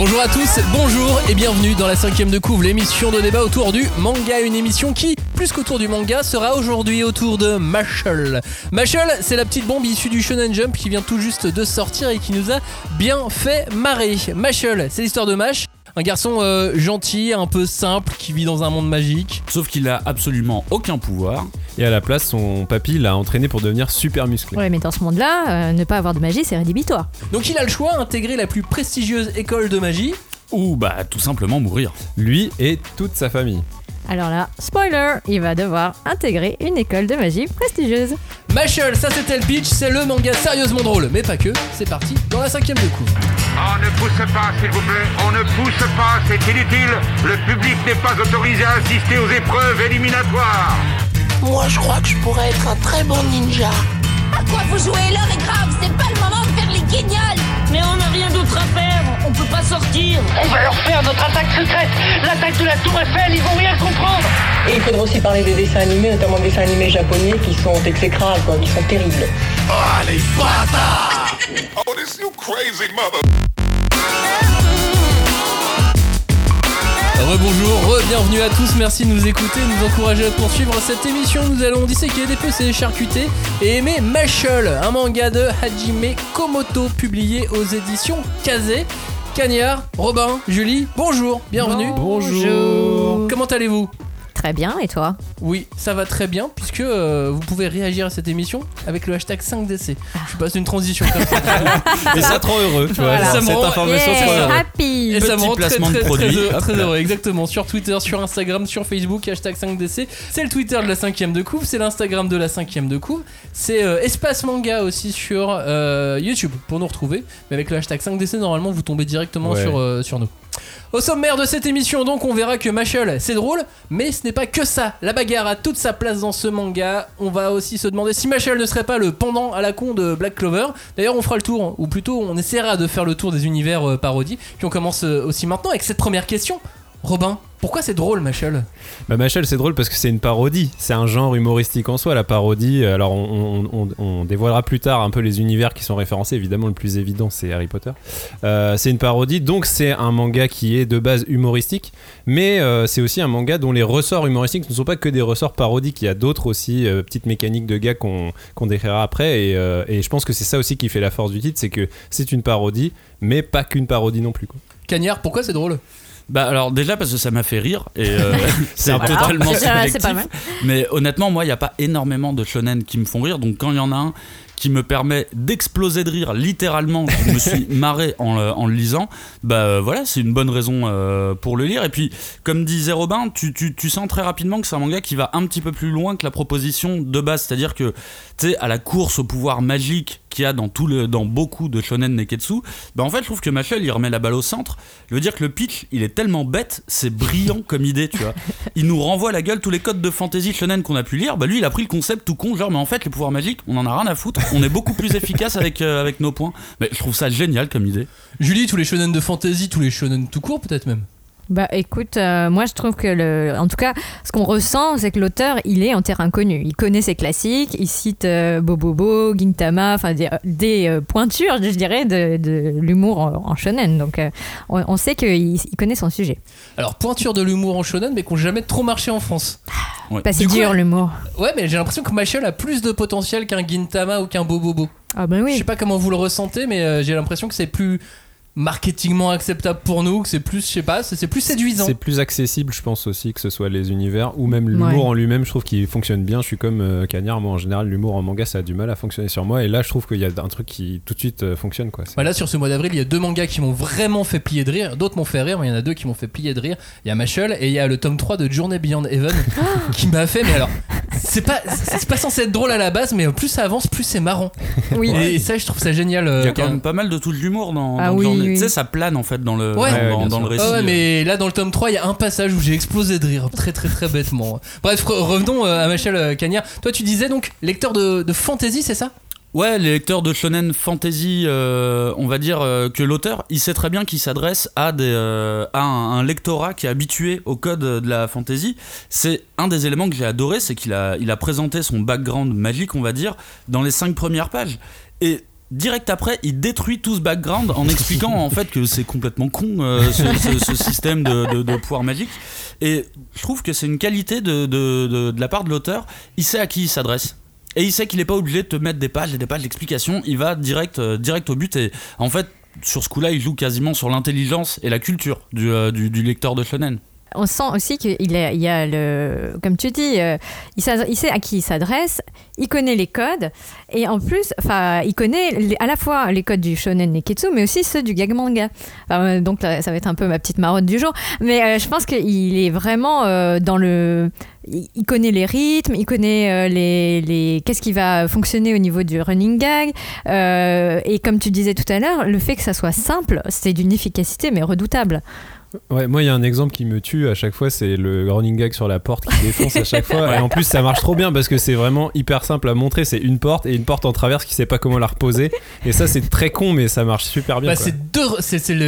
Bonjour à tous, bonjour et bienvenue dans la cinquième de couvre, l'émission de débat autour du manga, une émission qui, plus qu'autour du manga, sera aujourd'hui autour de Mashal. Mashal, c'est la petite bombe issue du Shonen Jump qui vient tout juste de sortir et qui nous a bien fait marrer. Mashal, c'est l'histoire de Mash, un garçon euh, gentil, un peu simple, qui vit dans un monde magique. Sauf qu'il a absolument aucun pouvoir. Et à la place, son papy l'a entraîné pour devenir super musclé. Ouais, mais dans ce monde-là, euh, ne pas avoir de magie, c'est rédhibitoire. Donc il a le choix, intégrer la plus prestigieuse école de magie. Ou bah tout simplement mourir. Lui et toute sa famille. Alors là, spoiler, il va devoir intégrer une école de magie prestigieuse. Mashal, ça c'était le pitch, c'est le manga sérieusement drôle, mais pas que. C'est parti dans la cinquième de couvre. On ne pousse pas, s'il vous plaît. On ne pousse pas, c'est inutile. Le public n'est pas autorisé à assister aux épreuves éliminatoires. Moi, je crois que je pourrais être un très bon ninja. À quoi vous jouez? L'heure est grave, c'est pas le moment de faire les guignols Mais on n'a rien d'autre à faire, on peut pas sortir On va leur faire notre attaque secrète L'attaque de la Tour Eiffel, ils vont rien comprendre Et il faudra aussi parler des dessins animés, notamment des dessins animés japonais qui sont exécrables, quoi, qui sont terribles. Oh, les bâtards Oh, this you crazy mother Rebonjour, re-bienvenue à tous, merci de nous écouter, de nous encourager à poursuivre cette émission. Nous allons disséquer, dépecer, charcuter et aimer Mashal, un manga de Hajime Komoto publié aux éditions Kaze. Cagnard, Robin, Julie, bonjour, bienvenue. Bonjour. Comment allez-vous? Très bien, et toi Oui, ça va très bien puisque euh, vous pouvez réagir à cette émission avec le hashtag 5DC. Je passe une transition comme ça. Mais ça trop heureux, tu vois. Voilà. Ça me Cette information Yeah, trop happy Et ça me Petit rend très, placement de très, produit. Très, heureux, très exactement. Sur Twitter, sur Instagram, sur Facebook, hashtag 5DC. C'est le Twitter de la cinquième de couve, c'est l'Instagram de la cinquième de couve. C'est euh, Espace Manga aussi sur euh, YouTube pour nous retrouver. Mais avec le hashtag 5DC, normalement, vous tombez directement Ouais. sur, euh, sur nous. Au sommaire de cette émission, donc, on verra que Mashal, c'est drôle, mais ce n'est pas que ça. La bagarre a toute sa place dans ce manga. On va aussi se demander si Mashal ne serait pas le pendant à la con de Black Clover. D'ailleurs, on fera le tour, ou plutôt, on essaiera de faire le tour des univers euh, parodies. Puis on commence euh, aussi maintenant avec cette première question. Robin, pourquoi c'est drôle, Mashal Bah Machel c'est drôle parce que c'est une parodie, c'est un genre humoristique en soi la parodie. Alors on, on- on- on dévoilera plus tard un peu les univers qui sont référencés, évidemment le plus évident c'est Harry Potter. Euh, c'est une parodie, donc c'est un manga qui est de base humoristique, mais euh, c'est aussi un manga dont les ressorts humoristiques ne sont pas que des ressorts parodiques, il y a d'autres aussi euh, petites mécaniques de gars qu'on décrira après, et, et je pense que c'est ça aussi qui fait la force du titre, c'est que c'est une parodie, mais pas qu'une parodie non plus. Quoi. Cagnard, pourquoi c'est drôle Bah alors déjà parce que ça m'a fait rire et euh, c'est Voilà. totalement subjectif. pas mal. Mais honnêtement, moi, il n'y a pas énormément de shonen qui me font rire. Donc quand il y en a un qui me permet d'exploser de rire, littéralement, je me suis marré en, le- en le lisant, bah euh, voilà, c'est une bonne raison euh, pour le lire. Et puis, comme disait Robin, tu, tu, tu sens très rapidement que c'est un manga qui va un petit peu plus loin que la proposition de base. C'est-à-dire que, tu sais, à la course au pouvoir magique qu'il y a dans, tout le, dans beaucoup de shonen neketsu, bah en fait, je trouve que Machel, il remet la balle au centre. Je veux dire que le pitch, il est tellement bête, c'est brillant comme idée, tu vois. Il nous renvoie à la gueule tous les codes de fantasy shonen qu'on a pu lire. Bah lui, il a pris le concept tout con, genre, mais en fait, les pouvoirs magiques, on en a rien à foutre. On est beaucoup plus efficace avec, euh, avec nos points. Mais je trouve ça génial comme idée. Julie, tous les shonen de fantasy, tous les shonen tout court peut-être même? Bah écoute, euh, moi je trouve que le, en tout cas, ce qu'on ressent, c'est que l'auteur, il est en terrain connu. Il connaît ses classiques, il cite euh, Bobobo, Gintama, enfin des, des, euh, pointures, je dirais, de, de l'humour en, en shonen. Donc euh, on, on sait qu'il il connaît son sujet. Alors, pointure de l'humour en shonen, mais qui n'ont jamais trop marché en France. Ouais. Pas si Du dur l'humour. Ouais, mais j'ai l'impression que Machel a plus de potentiel qu'un Gintama ou qu'un Bobobo. Ah ben Je oui. sais pas comment vous le ressentez, mais euh, j'ai l'impression que c'est plus marketingement acceptable pour nous, que c'est plus, je sais pas, c'est c'est plus séduisant. C'est plus accessible, je pense aussi, que ce soit les univers ou même l'humour Ouais. en lui-même. Je trouve qu'il fonctionne bien. Je suis comme euh, Cagnard, moi en général, l'humour en manga ça a du mal à fonctionner sur moi. Et là, je trouve qu'il y a un truc qui tout de suite euh, fonctionne quoi. C'est- Bah là, sur ce mois d'avril, il y a deux mangas qui m'ont vraiment fait plier de rire. D'autres m'ont fait rire, mais il y en a deux qui m'ont fait plier de rire. Il y a Machel et il y a le tome 3 de Journey Beyond Heaven qui m'a fait. Mais alors, c'est pas, c'est pas censé être drôle à la base, mais plus ça avance, plus c'est marrant. Oui. Et, ça, je trouve ça génial. euh, Il y a quand même pas mal de touches d'humour dans, Ah dans oui. Tu sais, ça plane en fait dans le, Ouais. dans, Ouais, le récit. Ah ouais, mais là dans le tome 3, il y a un passage où j'ai explosé de rire, très très très bêtement. Bref, re- revenons euh, à Machel euh, Cagnard. Toi, tu disais donc lecteur de, de fantasy, c'est ça? Ouais, les lecteurs de shonen fantasy, euh, on va dire euh, que l'auteur, il sait très bien qu'il s'adresse à, des, euh, à un, un lectorat qui est habitué au code de la fantasy. C'est un des éléments que j'ai adoré, c'est qu'il a, il a présenté son background magique, on va dire, dans les cinq premières pages. Et direct après, il détruit tout ce background en expliquant en fait que c'est complètement con euh, ce, système de, de, pouvoir magique. Et je trouve que c'est une qualité de, de, la part de l'auteur. Il sait à qui il s'adresse. Et il sait qu'il n'est pas obligé de te mettre des pages et des pages d'explication. Il va direct, euh, direct au but. Et en fait, sur ce coup-là, il joue quasiment sur l'intelligence et la culture du, euh, du, du lecteur de shonen. On sent aussi qu'il y a le. Comme tu dis, euh, il, sait à qui il s'adresse, il connaît les codes, et en plus, il connaît à la fois les codes du shonen neketsu, mais aussi ceux du gag manga. Euh, donc ça va être un peu ma petite marotte du jour, mais euh, je pense qu'il est vraiment dans le. Il connaît les rythmes, il connaît les, les qu'est-ce qui va fonctionner au niveau du running gag, et comme tu disais tout à l'heure, le fait que ça soit simple, c'est d'une efficacité mais redoutable. Ouais, moi, il y a un exemple qui me tue à chaque fois, c'est le running gag sur la porte qui défonce à chaque fois. Et en plus, ça marche trop bien parce que c'est vraiment hyper simple à montrer. C'est une porte et une porte en traverse qui sait pas comment la reposer. Et ça, c'est très con, mais ça marche super bien. Bah, c'est deux,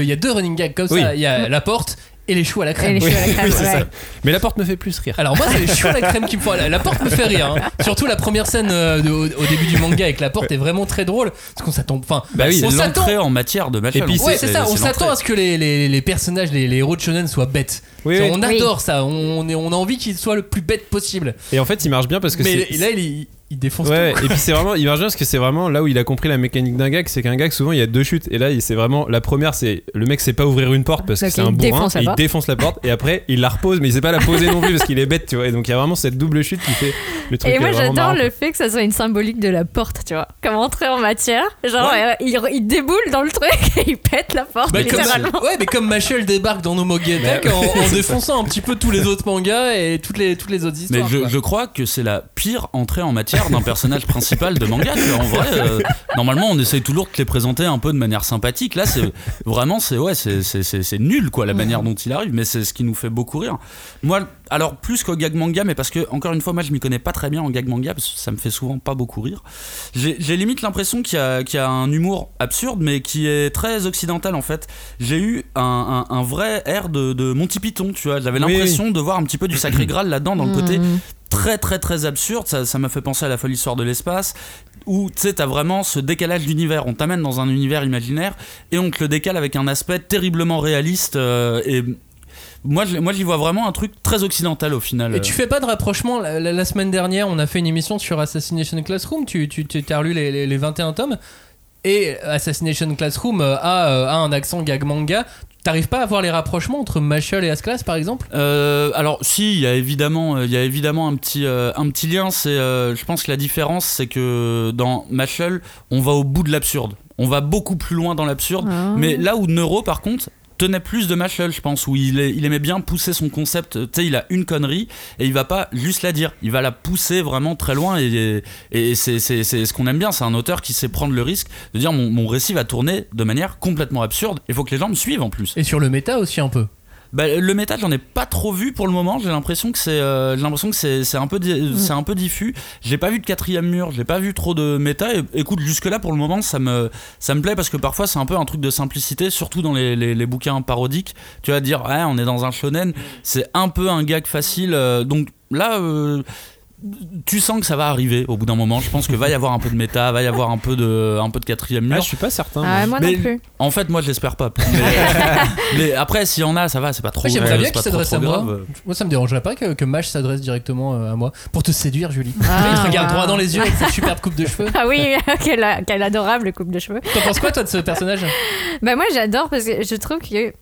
il y a deux running gags comme Oui. ça. Il y a la porte et les choux à la crème. Et les Oui, choux à la crème, oui, c'est ouais. ça. Mais la porte me fait plus rire. Alors moi c'est les choux à la crème qui me font. La, la porte me fait rire. hein. Surtout la première scène euh, de- au, au début du manga avec la porte est vraiment très drôle parce qu'on s'attend. Enfin, Bah oui, on C'est s'attend. en matière de Machel. Et puis Ouais, c'est ça. On s'attend à ce que les, les, les personnages, les, les héros de shonen soient bêtes. Oui, C'est- oui. On adore ça. On, est, on a envie qu'ils soient le plus bêtes possible. Et en fait, il marche bien parce que Mais c'est. là il, il, il défonce Ouais, tout. et puis c'est vraiment, il marche bien parce que c'est vraiment là où il a compris la mécanique d'un gag, c'est qu'un gag souvent il y a deux chutes et là il- c'est vraiment la première c'est le mec sait pas ouvrir une porte parce que c'est un bourrin défonce la et il défonce la porte et après il la repose mais il sait pas la poser non plus parce qu'il est bête tu vois et donc il y a vraiment cette double chute qui fait le truc Et moi euh, j'adore marrant, le fait que ça soit une symbolique de la porte, tu vois. Comme entrer en matière. Genre, euh, il, il déboule dans le truc et il pète la porte, Bah, comme, ouais, mais comme Machel débarque dans nos en défonçant un petit peu tous les autres mangas et toutes les, toutes les autres Mais histoires. je, quoi. je crois que c'est la pire entrée en matière d'un personnage principal de manga. En vrai, euh, normalement, on essaye toujours de les présenter un peu de manière sympathique. Là, c'est vraiment, c'est ouais, c'est- c'est c'est- c'est nul quoi la manière dont il arrive. Mais c'est ce qui nous fait beaucoup rire. Moi, alors plus qu'au gag manga, mais parce que encore une fois, moi, je m'y connais pas très bien en gag manga parce que ça me fait souvent pas beaucoup rire. J'ai limite l'impression qu'il y, a- qu'il y a un humour absurde, mais qui est très occidental en fait. J'ai eu un, un- un vrai air de, de Monty Python, tu vois. J'avais Oui, l'impression de voir un petit peu du Sacré Graal là-dedans, dans le côté Mmh. très très très absurde. Ça ça m'a fait penser à la folle histoire de l'espace. Où tu sais, t'as vraiment ce décalage d'univers. On t'amène dans un univers imaginaire et on te le décale avec un aspect terriblement réaliste. euh, et moi, moi, j'y vois vraiment un truc très occidental au final. Et tu fais pas de rapprochement la, la- la semaine dernière, on a fait une émission sur Assassination Classroom. Tu, tu, tu t'as relu les, les- les 21 tomes. Et Assassination Classroom euh, a, euh, a un accent gag manga. T'arrives pas à voir les rapprochements entre Machel et As-Class par exemple? Euh, alors si, il y a évidemment, euh, il y a évidemment un petit, euh, un petit lien. C'est, euh, je pense que la différence, c'est que dans Machel, on va au bout de l'absurde. On va beaucoup plus loin dans l'absurde. Ah. Mais là où Neuro, par contre, tenait plus de Machel, je pense, où il, aimait bien pousser son concept. Tu sais, il a une connerie et il va pas juste la dire. Il va la pousser vraiment très loin et, c'est, ce qu'on aime bien. C'est un auteur qui sait prendre le risque de dire mon, mon récit va tourner de manière complètement absurde. Il faut que les gens me suivent en plus. Et sur le méta aussi un peu. Bah, le métal, j'en ai pas trop vu pour le moment. J'ai l'impression que c'est, euh, l'impression que c'est, c'est un peu, di- c'est un peu diffus. J'ai pas vu de quatrième mur. J'ai pas vu trop de méta. Et, écoute, jusque là pour le moment, ça me, ça me plaît parce que parfois c'est un peu un truc de simplicité, surtout dans les, les, les bouquins parodiques. Tu vas dire, ouais, on est dans un shonen. C'est un peu un gag facile. euh, donc là. euh, tu sens que ça va arriver au bout d'un moment. Je pense que va y avoir un peu de méta, va y avoir un peu de, un peu de quatrième mur. Ah, je suis pas certain. Ah, moi Mais- non plus. En fait, moi, je l'espère pas. Mais, mais après, s'il y en a, ça va, c'est pas trop. Moi, J'aimerais bien qu'il pas trop, s'adresse à moi. grave. Moi ça me dérangerait pas que, que Mash s'adresse directement euh, à moi. Pour te séduire Julie. Ah, il te regarde droit dans les yeux avec cette superbe coupe de cheveux. Ah oui, quelle, quelle adorable coupe de cheveux. T'en penses quoi toi de ce personnage? Bah moi j'adore parce que je trouve que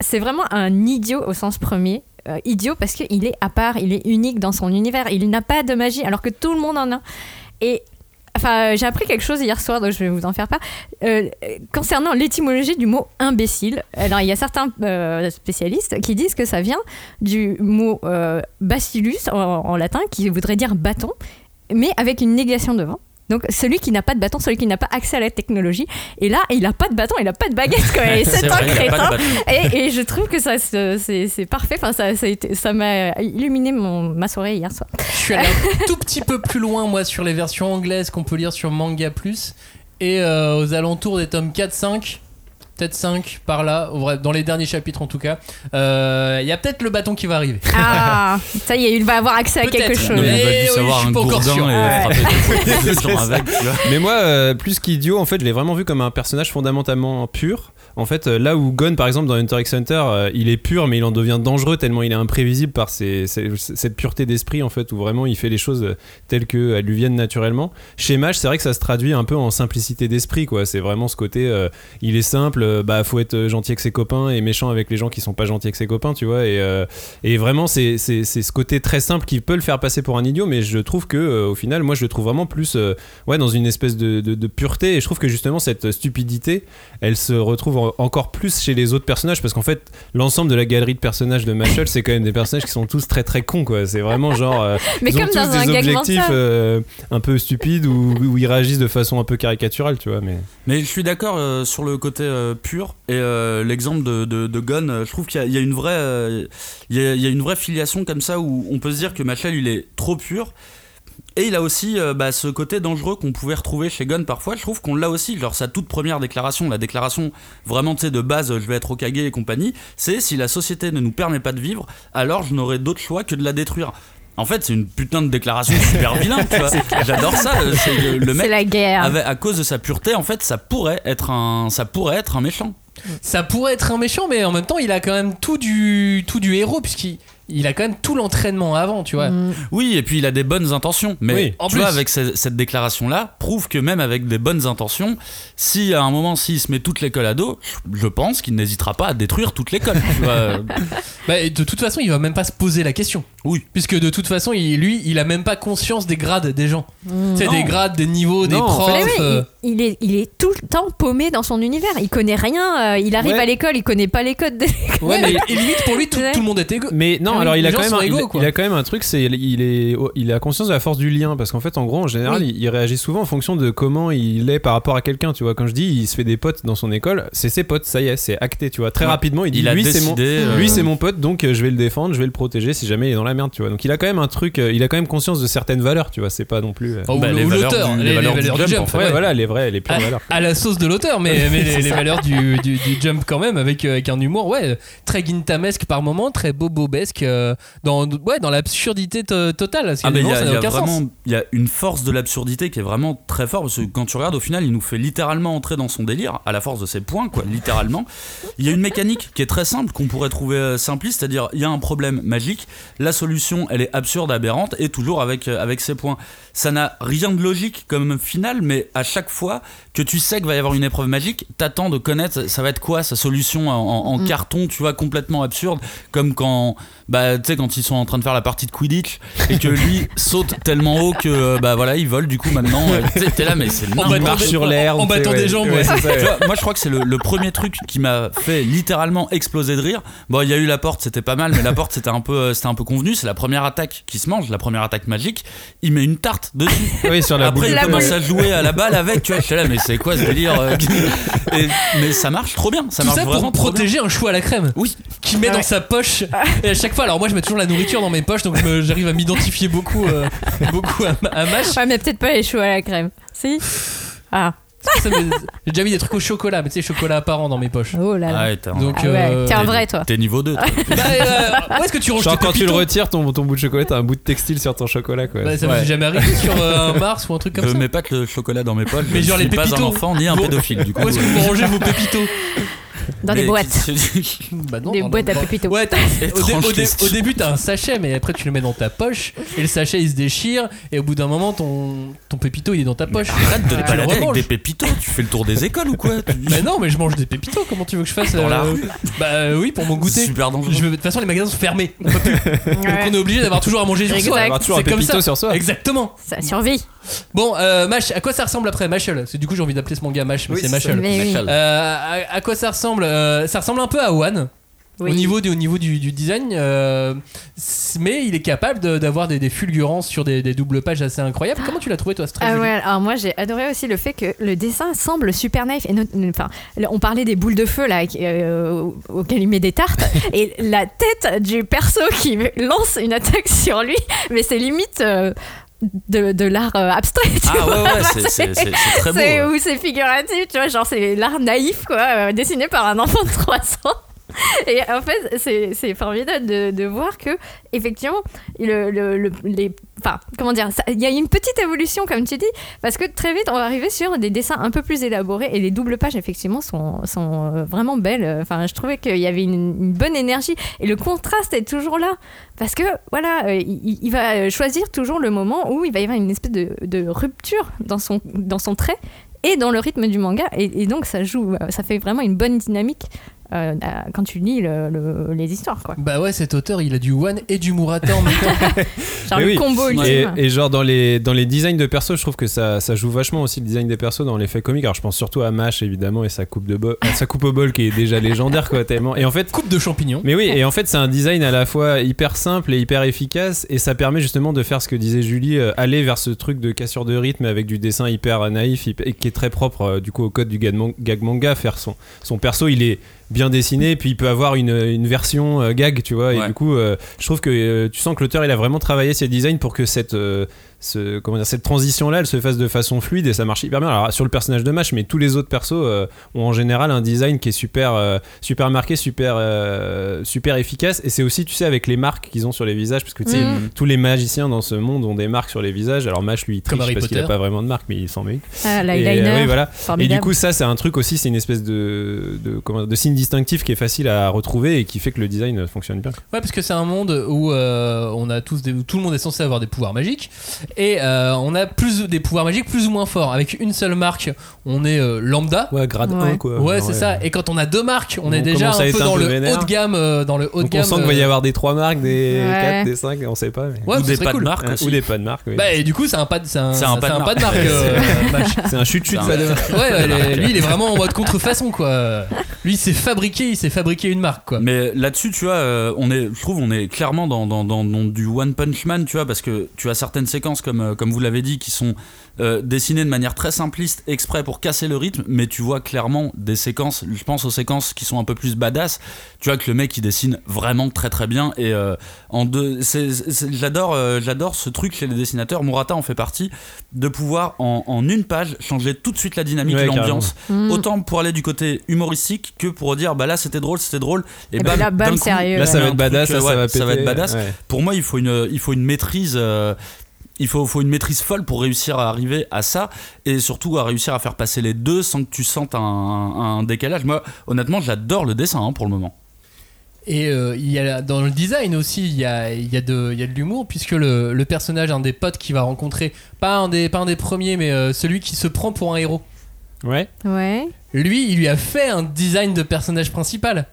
c'est vraiment un idiot au sens premier. Euh, idiot parce qu'il est à part, il est unique dans son univers, il n'a pas de magie alors que tout le monde en a. Et enfin, euh, j'ai appris quelque chose hier soir, donc je vais vous en faire part. Euh, concernant l'étymologie du mot imbécile, alors il y a certains spécialistes qui disent que ça vient du mot bacillus en, en latin qui voudrait dire bâton, mais avec une négation devant. Donc celui qui n'a pas de bâton, celui qui n'a pas accès à la technologie. Et là, il n'a pas de bâton, il n'a pas de baguette. Quoi. Et c'est un vrai, crétin. Et, et je trouve que ça, c'est c'est parfait. Enfin, ça, ça a été- ça m'a illuminé mon, ma soirée hier soir. Je suis allé un tout petit peu plus loin moi sur les versions anglaises qu'on peut lire sur Manga Plus et euh, aux alentours des tomes 4-5. Peut-être 5 par là, dans les derniers chapitres en tout cas. Euh, Il y a peut-être le bâton qui va arriver. Ah, ça y est, il va avoir accès à quelque chose. Non, mais il va Eh oui, je suis pas encore sûr. Ouais. tu vois. Mais moi, euh, plus qu'idiot, en fait, je l'ai vraiment vu comme un personnage fondamentalement pur. En fait, euh, là où Gon, par exemple, dans Hunter x Hunter, euh, il est pur, mais il en devient dangereux tellement il est imprévisible par cette pureté d'esprit, en fait, où vraiment il fait les choses euh, telles qu'elles lui viennent naturellement. Chez Mage, c'est vrai que ça se traduit un peu en simplicité d'esprit, quoi. C'est vraiment ce côté, il est simple, bah, faut être gentil avec ses copains et méchant avec les gens qui sont pas gentils avec ses copains, tu vois. Et, vraiment, c'est ce côté très simple qui peut le faire passer pour un idiot, mais je trouve que, au final, moi, je le trouve vraiment plus. ouais, dans une espèce de- de pureté. Et je trouve que justement, cette stupidité, elle se retrouve en- encore plus chez les autres personnages. Parce qu'en fait, l'ensemble de la galerie de personnages de Mashal, c'est quand même des personnages qui sont tous très très cons, quoi. C'est vraiment genre. euh, Mais ils ont comme tous dans un des gag objectifs euh, un peu stupides ou où ils réagissent de façon un peu caricaturale, tu vois. Mais Mais je suis d'accord euh, sur le côté euh, pur et euh, l'exemple de, de, de Gon, euh, je trouve qu'il y, a- il y a une vraie, euh, il y, a, il y a une vraie filiation comme ça où on peut se dire que Machel il est trop pur. Et il a aussi euh, bah, ce côté dangereux qu'on pouvait retrouver chez Gon parfois. Je trouve qu'on l'a aussi. Genre sa toute première déclaration, la déclaration vraiment de base, je vais être Okage et compagnie, c'est si la société ne nous permet pas de vivre, alors je n'aurai d'autre choix que de la détruire. En fait, c'est une putain de déclaration super vilain, tu vois. J'adore ça. euh, C'est le C'est mec la guerre. avec- à cause de sa pureté, en fait, ça pourrait être un, ça pourrait être un méchant. Ça pourrait être un méchant, mais en même temps, il a quand même tout du, tout du héros, puisqu'il il a quand même tout l'entraînement avant, tu vois. Mm. Oui, et puis il a des bonnes intentions. Mais Oui, en tu plus. vois, avec ce- cette déclaration-là, prouve que même avec des bonnes intentions, si à un moment, s'il se met toute l'école à dos, je pense qu'il n'hésitera pas à détruire toute l'école. tu vois. Bah, de toute façon, il va même pas se poser la question. Oui. Puisque de toute façon, il, lui, il a même pas conscience des grades des gens. Mm. Tu sais, des grades, des niveaux, des Non, profs. Mais oui, euh, il, il est, il est tout le temps paumé dans son univers. Il connaît rien. euh, il arrive Ouais. à l'école, il connaît pas les codes. de- Ouais, mais et limite pour lui, tout, Ouais. tout le monde est égaux. Mais non, oui, alors il a, quand même un, il, égaux, a- quoi. il a quand même un truc, c'est il est, il a conscience de la force du lien parce qu'en fait, en gros, en général, il, il réagit souvent en fonction de comment il est par rapport à quelqu'un. Tu vois, quand je dis, il se fait des potes dans son école, c'est ses potes, ça y est, c'est acté. Tu vois, très Ouais. rapidement, il dit, lui, c'est mon, euh, lui, c'est mon pote, donc euh, je vais le défendre, je vais le protéger si jamais il est dans la merde. Tu vois, donc il a quand même un truc, euh, il a quand même conscience de certaines valeurs. Tu vois, c'est pas non plus. euh, Oh, ou Bah, le- les valeurs l'auteur, du- les, les valeurs les du valeurs du jump, jump. en fait. ouais, ouais. voilà, les vraies, les pures à, valeurs. à la sauce de l'auteur, mais, mais les, valeurs du, du, du jump quand même, avec, avec un humour, ouais, très gintamesque par moment, très bobobesque, euh, dans, ouais, dans l'absurdité to- totale. parce qu'il Ah il y a, y vraiment il y a une force de l'absurdité qui est vraiment très forte parce que quand tu regardes au final il nous fait littéralement entrer dans son délire à la force de ses points quoi littéralement. Il y a une mécanique qui est très simple qu'on pourrait trouver euh, simpliste c'est-à-dire il y a un problème magique la solution elle est absurde aberrante et toujours avec euh, avec ses points. Ça n'a rien de logique comme final mais à chaque fois que tu sais qu'il va y avoir une épreuve magique t'attends de connaître ça va être quoi sa solution en, en- en carton tu vois complètement absurde comme quand bah tu sais quand ils sont en train de faire la partie de Quidditch et que lui saute tellement haut que euh, bah voilà il vole du coup maintenant euh, tu sais, t'es là mais c'est battant, marche sur l'air, en battant des jambes, Ouais, moi je crois que c'est le, le premier truc qui m'a fait littéralement exploser de rire. Bon, il y a eu la porte, c'était pas mal, mais la porte c'était un peu, euh, c'était un peu convenu. C'est la première attaque qui se mange, la première attaque magique. Il met une tarte dessus. Oui, sur la Après, il commence à jouer à la balle avec. Tu vois, j'étais là, mais c'est quoi ce délire Et- Mais ça marche trop bien. Ça Tout marche ça vraiment pour bien. protéger un chou à la crème. Oui. Qui met Ah dans sa poche. Et à chaque fois, alors moi je mets toujours la nourriture dans mes poches, donc je j'arrive à m'identifier beaucoup, euh, beaucoup à, à Mash. Ouais, mais peut-être pas les choux à la crème. Si Ah. J'ai déjà mis des trucs au chocolat, mais tu sais, chocolat apparent dans mes poches. Oh là là. Ah ouais, t'es un- Donc, Ah ouais, euh, t'es un vrai, toi. T'es niveau 2. Bah, euh, où est-ce que tu ranges Genre tes quand tu le retires, ton, ton bout de chocolat, t'as un bout de textile sur ton chocolat quoi. Bah, ça m'est Ouais. jamais arrivé sur euh, un Mars ou un truc comme Je ça. mets pas que le chocolat dans mes poches. Mais je genre suis les pas pépitos. un enfant ni un pédophile du coup. Où est-ce que vous rangez vos pépitos? Dans des boîtes. Bah non, Des dans- boîtes à dans- pépitos. Ouais, t'as- au, dé- Étrange au dé- question. au début t'as un sachet, mais après tu le mets dans ta poche et le sachet il se déchire et au bout d'un moment ton, ton pépito il est dans ta poche. Arrête de te Tu le balader avec remanges. des pépitos. Tu fais le tour des écoles ou quoi Mais non, mais je mange des pépitos. Comment tu veux que je fasse Dans la euh, rue Bah euh, oui, pour mon goûter. Super dangereux. Je veux- De toute façon, les magasins sont fermés. On peut plus. Donc on est obligé d'avoir toujours à manger sur soi. Exact. Avoir toujours un C'est comme pépito ça. sur soi. Exactement. Ça survit. Bon, euh, Mash, à quoi ça ressemble après Mashel C'est du coup j'ai envie d'appeler ce manga Mash, mais Oui, c'est c'est ça. Mashel. Mais oui. Machal. Euh, à, à quoi ça ressemble Euh, Ça ressemble un peu à One. Oui. Au niveau, du, au niveau du, du design, euh, c- mais il est capable de- d'avoir des, des fulgurances sur des, des doubles pages assez incroyables. Comment tu l'as trouvé toi, ce Ah ouais, alors moi j'ai adoré aussi le fait que le dessin semble super naïf. Et not- enfin, là, on parlait des boules de feu là, qui- euh, auxquelles il met des tartes, et la tête du perso qui lance une attaque sur lui, mais c'est limite. euh, de, de l'art euh, abstrait. Tu Ah vois. ouais, ouais, c'est- très beau, C'est- ouais. Ou c'est figuratif, tu vois, genre c'est l'art naïf, quoi, euh, dessiné par un enfant de 3 ans. Et en fait, c'est formidable de, voir que, effectivement, le, le- le- les. Enfin, comment dire, il y a une petite évolution, comme tu dis, parce que très vite, on va arriver sur des dessins un peu plus élaborés et les doubles pages, effectivement, sont, sont euh, vraiment belles. Enfin, je trouvais qu'il y avait une, bonne énergie et le contraste est toujours là. Parce que, voilà, euh, il, va choisir toujours le moment où il va y avoir une espèce de, rupture dans son, dans son trait et dans le rythme du manga. Et, et donc, ça joue, ça fait vraiment une bonne dynamique euh, quand tu lis le- le- les histoires, quoi. Bah ouais, cet auteur, il a du One et du Murata en même temps. Genre le combo Et, et genre dans les, dans les designs de persos, je trouve que ça, ça joue vachement aussi le design des persos dans l'effet comique. Alors je pense surtout à Mash évidemment et sa coupe de bol, sa coupe au bol qui est déjà légendaire quoi tellement. Et en fait coupe de champignons. Mais oui, et en fait c'est un design à la fois hyper simple et hyper efficace et ça permet justement de faire ce que disait Julie, euh, aller vers ce truc de cassure de rythme avec du dessin hyper euh, naïf et qui est très propre euh, du coup au code du gag manga. Faire son son perso, il est bien dessiné, puis il peut avoir une, une version euh, gag, tu vois. Et Ouais. du coup, euh, je trouve que euh, tu sens que l'auteur il a vraiment travaillé ses designs pour que cette ce, comment dire, cette transition là elle se fasse de façon fluide et ça marche hyper bien. Alors sur le personnage de Mash mais tous les autres persos euh, ont en général un design qui est super euh, super marqué super euh, super efficace. Et c'est aussi tu sais avec les marques qu'ils ont sur les visages parce que tu sais Mhm. tous les magiciens dans ce monde ont des marques sur les visages. Alors Mash lui il triche parce qu'il a Potter. pas vraiment de marque mais il s'en met Ah, et, l'eyeliner, euh, oui, voilà. et du coup ça c'est un truc aussi c'est une espèce de de, comment, de signe distinctif qui est facile à retrouver et qui fait que le design fonctionne bien. Ouais, parce que c'est un monde où euh, on a tous des, où tout le monde est censé avoir des pouvoirs magiques et euh, on a plus des pouvoirs magiques plus ou moins forts. Avec une seule marque, on est euh, lambda. ouais grade Ouais. 1 quoi Ouais, c'est ça. Et quand on a deux marques, on, On est déjà un être peu dans le vénère. haut de gamme, euh, dans le haut de donc on gamme. sent qu'il va y euh, avoir des 3 marques des Ouais. 4 des 5 on sait pas mais... Ouais, Ou des pas de cool. marque Ouais, aussi. ou des pas de marque oui. Bah et du coup c'est un pas de c'est un, C'est un pas de marque. de marque. euh, c'est un chut chut C'est un- pas de marque ouais, ouais, lui il est vraiment en mode contrefaçon quoi. Lui il s'est fabriqué, il s'est fabriqué une marque quoi. Mais là-dessus, tu vois, euh, on est, je trouve, on est clairement dans, dans, dans, dans du One Punch Man, tu vois, parce que tu as certaines séquences, comme, euh, comme vous l'avez dit, qui sont euh, dessinées de manière très simpliste, exprès pour casser le rythme, mais tu vois clairement des séquences, je pense aux séquences qui sont un peu plus badass, tu vois que le mec il dessine vraiment très très bien, et euh, en deux, j'adore euh, j'adore ce truc chez les dessinateurs, Murata en fait partie, de pouvoir en, en une page changer tout de suite la dynamique Ouais, et l'ambiance, Mm. autant pour aller du côté humoristique que pour dire bah là c'était drôle, c'était drôle, et, Et puis bam, là, bam, coup, sérieux, là ça va être badass truc, là, ouais, ça va ça va être péter. badass. Ouais. pour moi, il faut une, il faut une maîtrise. euh, il faut, faut une maîtrise folle pour réussir à arriver à ça et surtout à réussir à faire passer les deux sans que tu sentes un, un décalage. Moi, honnêtement, j'adore le dessin hein, pour le moment. Et euh, il y a, dans le design aussi, il y a, il y a de, il y a de l'humour, puisque le, le personnage, un des potes qu'il va rencontrer, pas un des, pas un des premiers, mais euh, celui qui se prend pour un héros, ouais Ouais. lui, il lui a fait un design de personnage principal.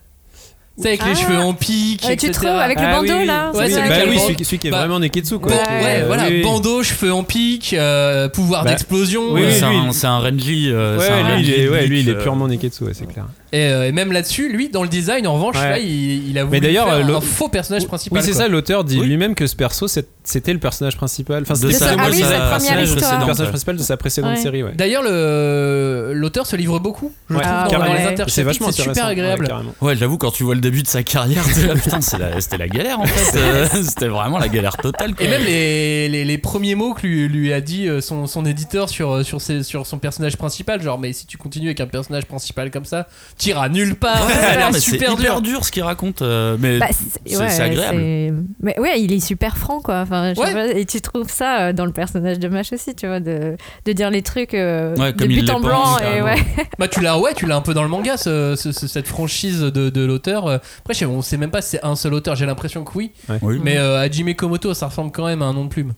Tu sais, avec les Ah. cheveux en pique, Ouais, tu etc. trouves avec le Ah bandeau oui, là Ouais, oui, bah celui, qui- celui qui est Bah, vraiment Neketsu quoi. Bon, Ouais, ouais, Euh, voilà, oui, oui. bandeau, cheveux en pique, euh, pouvoir Bah, d'explosion. oui, euh, c'est, un, il- c'est un Renji. euh, Ouais, un lui, il Renji est, ouais, lui, il est purement Neketsu, ouais, c'est clair. Et, euh, et même là-dessus, lui, dans le design, en revanche, Ouais. là, il, il a voulu Mais d'ailleurs, faire euh, un faux personnage principal. Oui, c'est quoi. ça, l'auteur dit Oui. lui-même que ce perso, c'était le personnage principal. Enfin, De c'était le ah personnage- première le histoire. personnage principal de sa précédente Ouais. série, ouais. D'ailleurs, le- l'auteur se livre beaucoup, je Ouais, trouve, dans, les Ouais. C'est super agréable. Ouais, j'avoue, quand tu vois le début de sa carrière, t'es là, putain, c'est la- c'était la galère en fait. Euh, c'était vraiment la galère totale. quoi. Et même les, les, les premiers mots que lui, lui a dit euh, son, son éditeur sur, sur, ses- sur son personnage principal, genre, mais si tu continues avec un personnage principal comme ça, t'iras nulle part. Ouais, c'est super hyper dur. dur ce qu'il raconte, euh, mais Bah, c'est ouais, agréable. Mais ouais, il est super franc, quoi. Enfin, je sais Ouais. pas, et tu trouves ça euh, dans le personnage de Mash aussi, tu vois, de, de dire les trucs euh, Ouais, de comme il but en pense, blanc. Et carrément. ouais. Bah, tu l'as ouais, tu l'as un peu dans le manga, ce- ce- ce- cette franchise de, de l'auteur. Euh, Après, je sais, on sait même pas si c'est un seul auteur, j'ai l'impression que oui. Oui. Mais euh, Hajime Komoto, ça ressemble quand même à un nom de plume.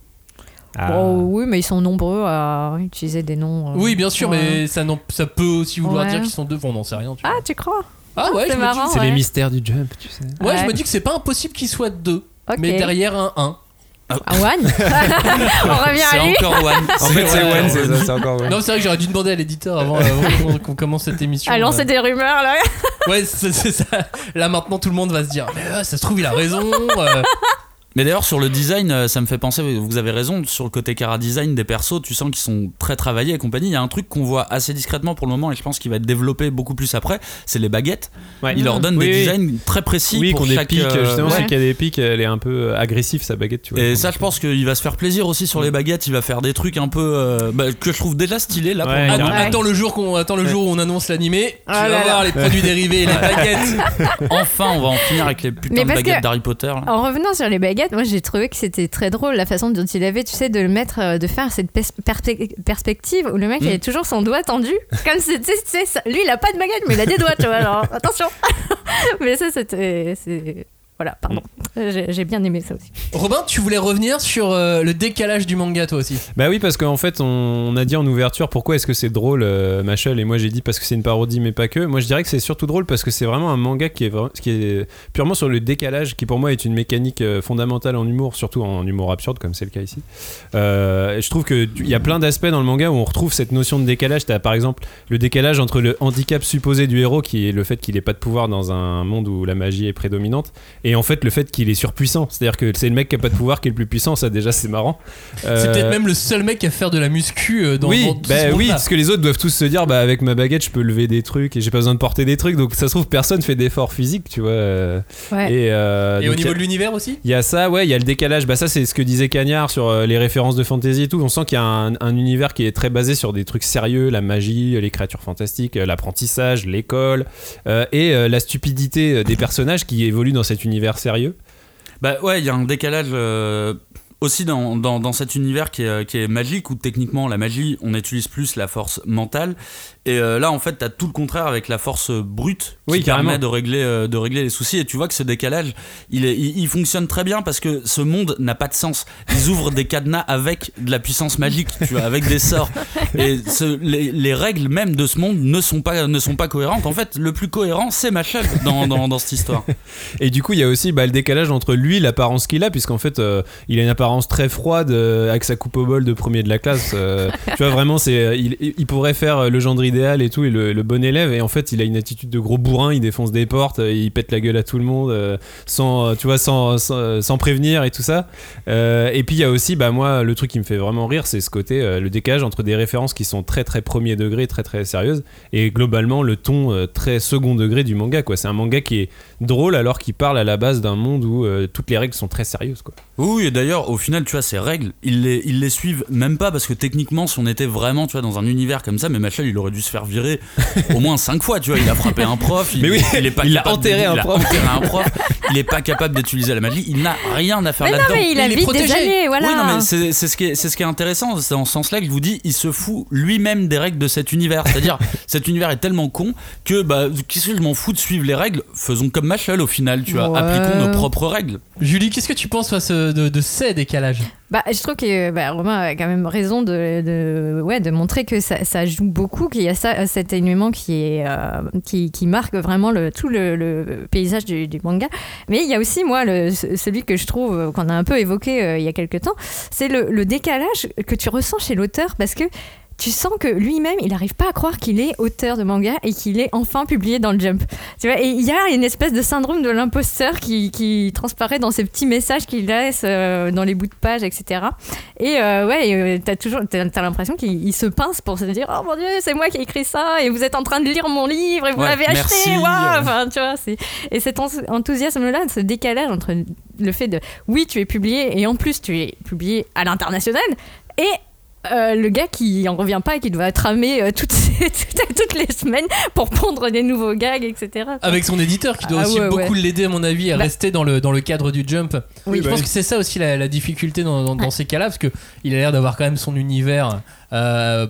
Ah. Oh, oui, mais ils sont nombreux à utiliser des noms. euh, Oui, bien sûr, ouais. mais ça, peut aussi vouloir Ouais. dire qu'ils sont deux. Bon, on n'en sait rien. Tu vois. Ah, tu crois? Ah ouais, c'est je me dis- marrant. C'est ouais. les mystères du jump, tu sais. Ouais, je me dis que c'est pas impossible qu'ils soient deux, mais derrière un 1. Ah, One On revient C'est à lui encore One. En fait, c'est One, c'est ça, c'est encore One. Non, c'est vrai que j'aurais dû demander à l'éditeur avant, avant qu'on- commence cette émission. À lancer Euh, des rumeurs, là Ouais, c'est c'est ça. Là maintenant, tout le monde va se dire, mais euh, ça se trouve, il a raison. Euh. Mais d'ailleurs, sur le design, euh, ça me fait penser, vous avez raison, sur le côté cara design des persos, tu sens qu'ils sont très travaillés et compagnie. Il y a un truc qu'on voit assez discrètement pour le moment et je pense qu'il va être développé beaucoup plus après, c'est les baguettes. Ouais. Il leur donne Oui, des oui. designs très précis Oui, pour qu'on chaque. pics. euh, justement, ouais. celui qui a des pics, elle est un peu agressive sa baguette, tu vois. Et ça, je pense qu'il va se faire plaisir aussi sur les baguettes. Il va faire des trucs un peu euh, bah, que je trouve déjà stylés là. pour Ouais, le Attends, le jour qu'on attends le jour où on annonce l'animé, tu Ah vas là voir là. les produits dérivés, les baguettes. Enfin, on va en finir avec les putains de baguettes d'Harry Potter. là. En revenant sur les baguettes, moi j'ai trouvé que c'était très drôle la façon dont il avait, tu sais, de le mettre, euh, de faire cette pers- perspe- perspective où le mec Mm. avait toujours son doigt tendu, comme si, tu sais, tu sais, ça- lui il a pas de baguette mais il a des doigts, tu vois, alors attention. mais ça c'était, c'est- voilà, pardon, j'ai bien aimé ça aussi. Robin, tu voulais revenir sur euh, le décalage du manga toi aussi. Bah oui, parce qu'en fait, on, on a dit en ouverture pourquoi est-ce que c'est drôle, euh, Machel, et moi j'ai dit parce que c'est une parodie, mais pas que. Moi je dirais que c'est surtout drôle parce que c'est vraiment un manga qui est, qui est purement sur le décalage, qui pour moi est une mécanique euh, fondamentale en humour, surtout en humour absurde, comme c'est le cas ici. Euh, je trouve qu'il y a plein d'aspects dans le manga où on retrouve cette notion de décalage. T'as par exemple le décalage entre le handicap supposé du héros, qui est le fait qu'il n'ait pas de pouvoir dans un monde où la magie est prédominante, et en fait le fait qu'il est surpuissant. C'est-à-dire que c'est le mec qui a pas de pouvoir qui est le plus puissant, ça déjà c'est marrant. C'est Euh, peut-être même le seul mec à faire de la muscu euh, dans, oui, dans tout bah ce oui, parce que les autres doivent tous se dire, bah avec ma baguette, je peux lever des trucs et j'ai pas besoin de porter des trucs. Donc ça se trouve, personne fait d'efforts physiques, tu vois. euh, Ouais. Et, euh, Et au niveau a- de l'univers aussi il y a ça, ouais, il y a le décalage. Bah ça, c'est ce que disait Cagnard sur euh, les références de fantasy et tout. On sent qu'il y a un, un univers qui est très basé sur des trucs sérieux, la magie, les créatures fantastiques, l'apprentissage, l'école euh, et euh, la stupidité des personnages qui évoluent dans cet univers sérieux? Bah ouais, il y a un décalage euh, aussi dans, dans, dans cet univers qui est, qui est magique où techniquement la magie, on utilise plus la force mentale. Et euh, là, en fait, t'as tout le contraire avec la force brute qui Oui, permet de régler, euh, de régler les soucis. Et tu vois que ce décalage, il, est, il, il fonctionne très bien parce que ce monde n'a pas de sens. Ils ouvrent des cadenas avec de la puissance magique, tu vois, avec des sorts. Et ce- les, les règles même de ce monde ne sont pas, ne sont pas cohérentes. En fait, le plus cohérent, c'est Machel dans, dans, dans cette histoire. Et du coup, il y a aussi bah, le décalage entre lui, l'apparence qu'il a, puisqu'en fait, euh, il a une apparence très froide euh, avec sa coupe au bol de premier de la classe. euh, tu vois, vraiment, c'est, euh, il, pourrait faire le gendre idéal et tout, et le, bon élève. Et en fait, il a une attitude de gros bourrin, il défonce des portes, il pète la gueule à tout le monde, sans, tu vois, sans, sans, sans prévenir et tout ça. Et puis, il y a aussi, bah, moi, le truc qui me fait vraiment rire, c'est ce côté, le décalage entre des références qui sont très, très premier degré, très, très sérieuses, et globalement, le ton très second degré du manga, quoi. C'est un manga qui est drôle alors qu'il parle à la base d'un monde où toutes les règles sont très sérieuses, quoi. Oui, et d'ailleurs, au final, tu vois, ces règles, ils les, ils les suivent même pas parce que techniquement, si on était vraiment, tu vois, dans un univers comme ça, mais Machel, il aurait dû se faire virer au moins cinq fois, tu vois. Il a frappé un prof, il, Mais oui, il est pas il a capable enterré un il a prof. enterré un prof, il est pas capable d'utiliser la magie, il n'a rien à faire là-dedans. mais il a il est protégé. années, voilà. Oui, non, mais c'est c'est ce, qui est- c'est ce qui est intéressant. C'est dans ce sens-là que je vous dis, il se fout lui-même des règles de cet univers. C'est-à-dire, cet univers est tellement con que, bah, qu'est-ce que je m'en fous de suivre les règles? Faisons comme Machel au final, tu vois. Ouais. Appliquons nos propres règles. Julie, qu'est-ce que tu penses face, de, de ces Bah, je trouve que bah, Romain a quand même raison de, ouais, de montrer que ça, joue beaucoup, qu'il y a ça, cet élément qui, euh, qui, marque vraiment le, tout le, paysage du, manga. Mais il y a aussi, moi, celui que je trouve, euh, qu'on a un peu évoqué euh, il y a quelques temps, c'est le, le décalage que tu ressens chez l'auteur parce que tu sens que lui-même, il n'arrive pas à croire qu'il est auteur de manga et qu'il est enfin publié dans le Jump. Tu vois, et il y a une espèce de syndrome de l'imposteur qui, qui transparaît dans ces petits messages qu'il laisse euh, dans les bouts de page, etc. Et euh, ouais, euh, t'as toujours, t'as, t'as l'impression qu'il il se pince pour se dire, oh mon dieu, c'est moi qui ai écrit ça et vous êtes en train de lire mon livre et vous Ouais, l'avez acheté, merci. waouh Enfin, tu vois, et cet en- enthousiasme-là, ce décalage entre le fait de, oui, tu es publié et en plus tu es publié à l'international et euh, le gars qui en revient pas et qui doit tramer euh, toutes, ces- toutes, les semaines pour pondre des nouveaux gags, etc. Avec son éditeur qui doit Ah aussi ouais, beaucoup ouais. l'aider à mon avis à Bah- rester dans le, dans le cadre du jump. Oui, je bah pense oui. que c'est ça aussi la, la difficulté dans, dans- dans ces cas-là parce que il a l'air d'avoir quand même son univers euh,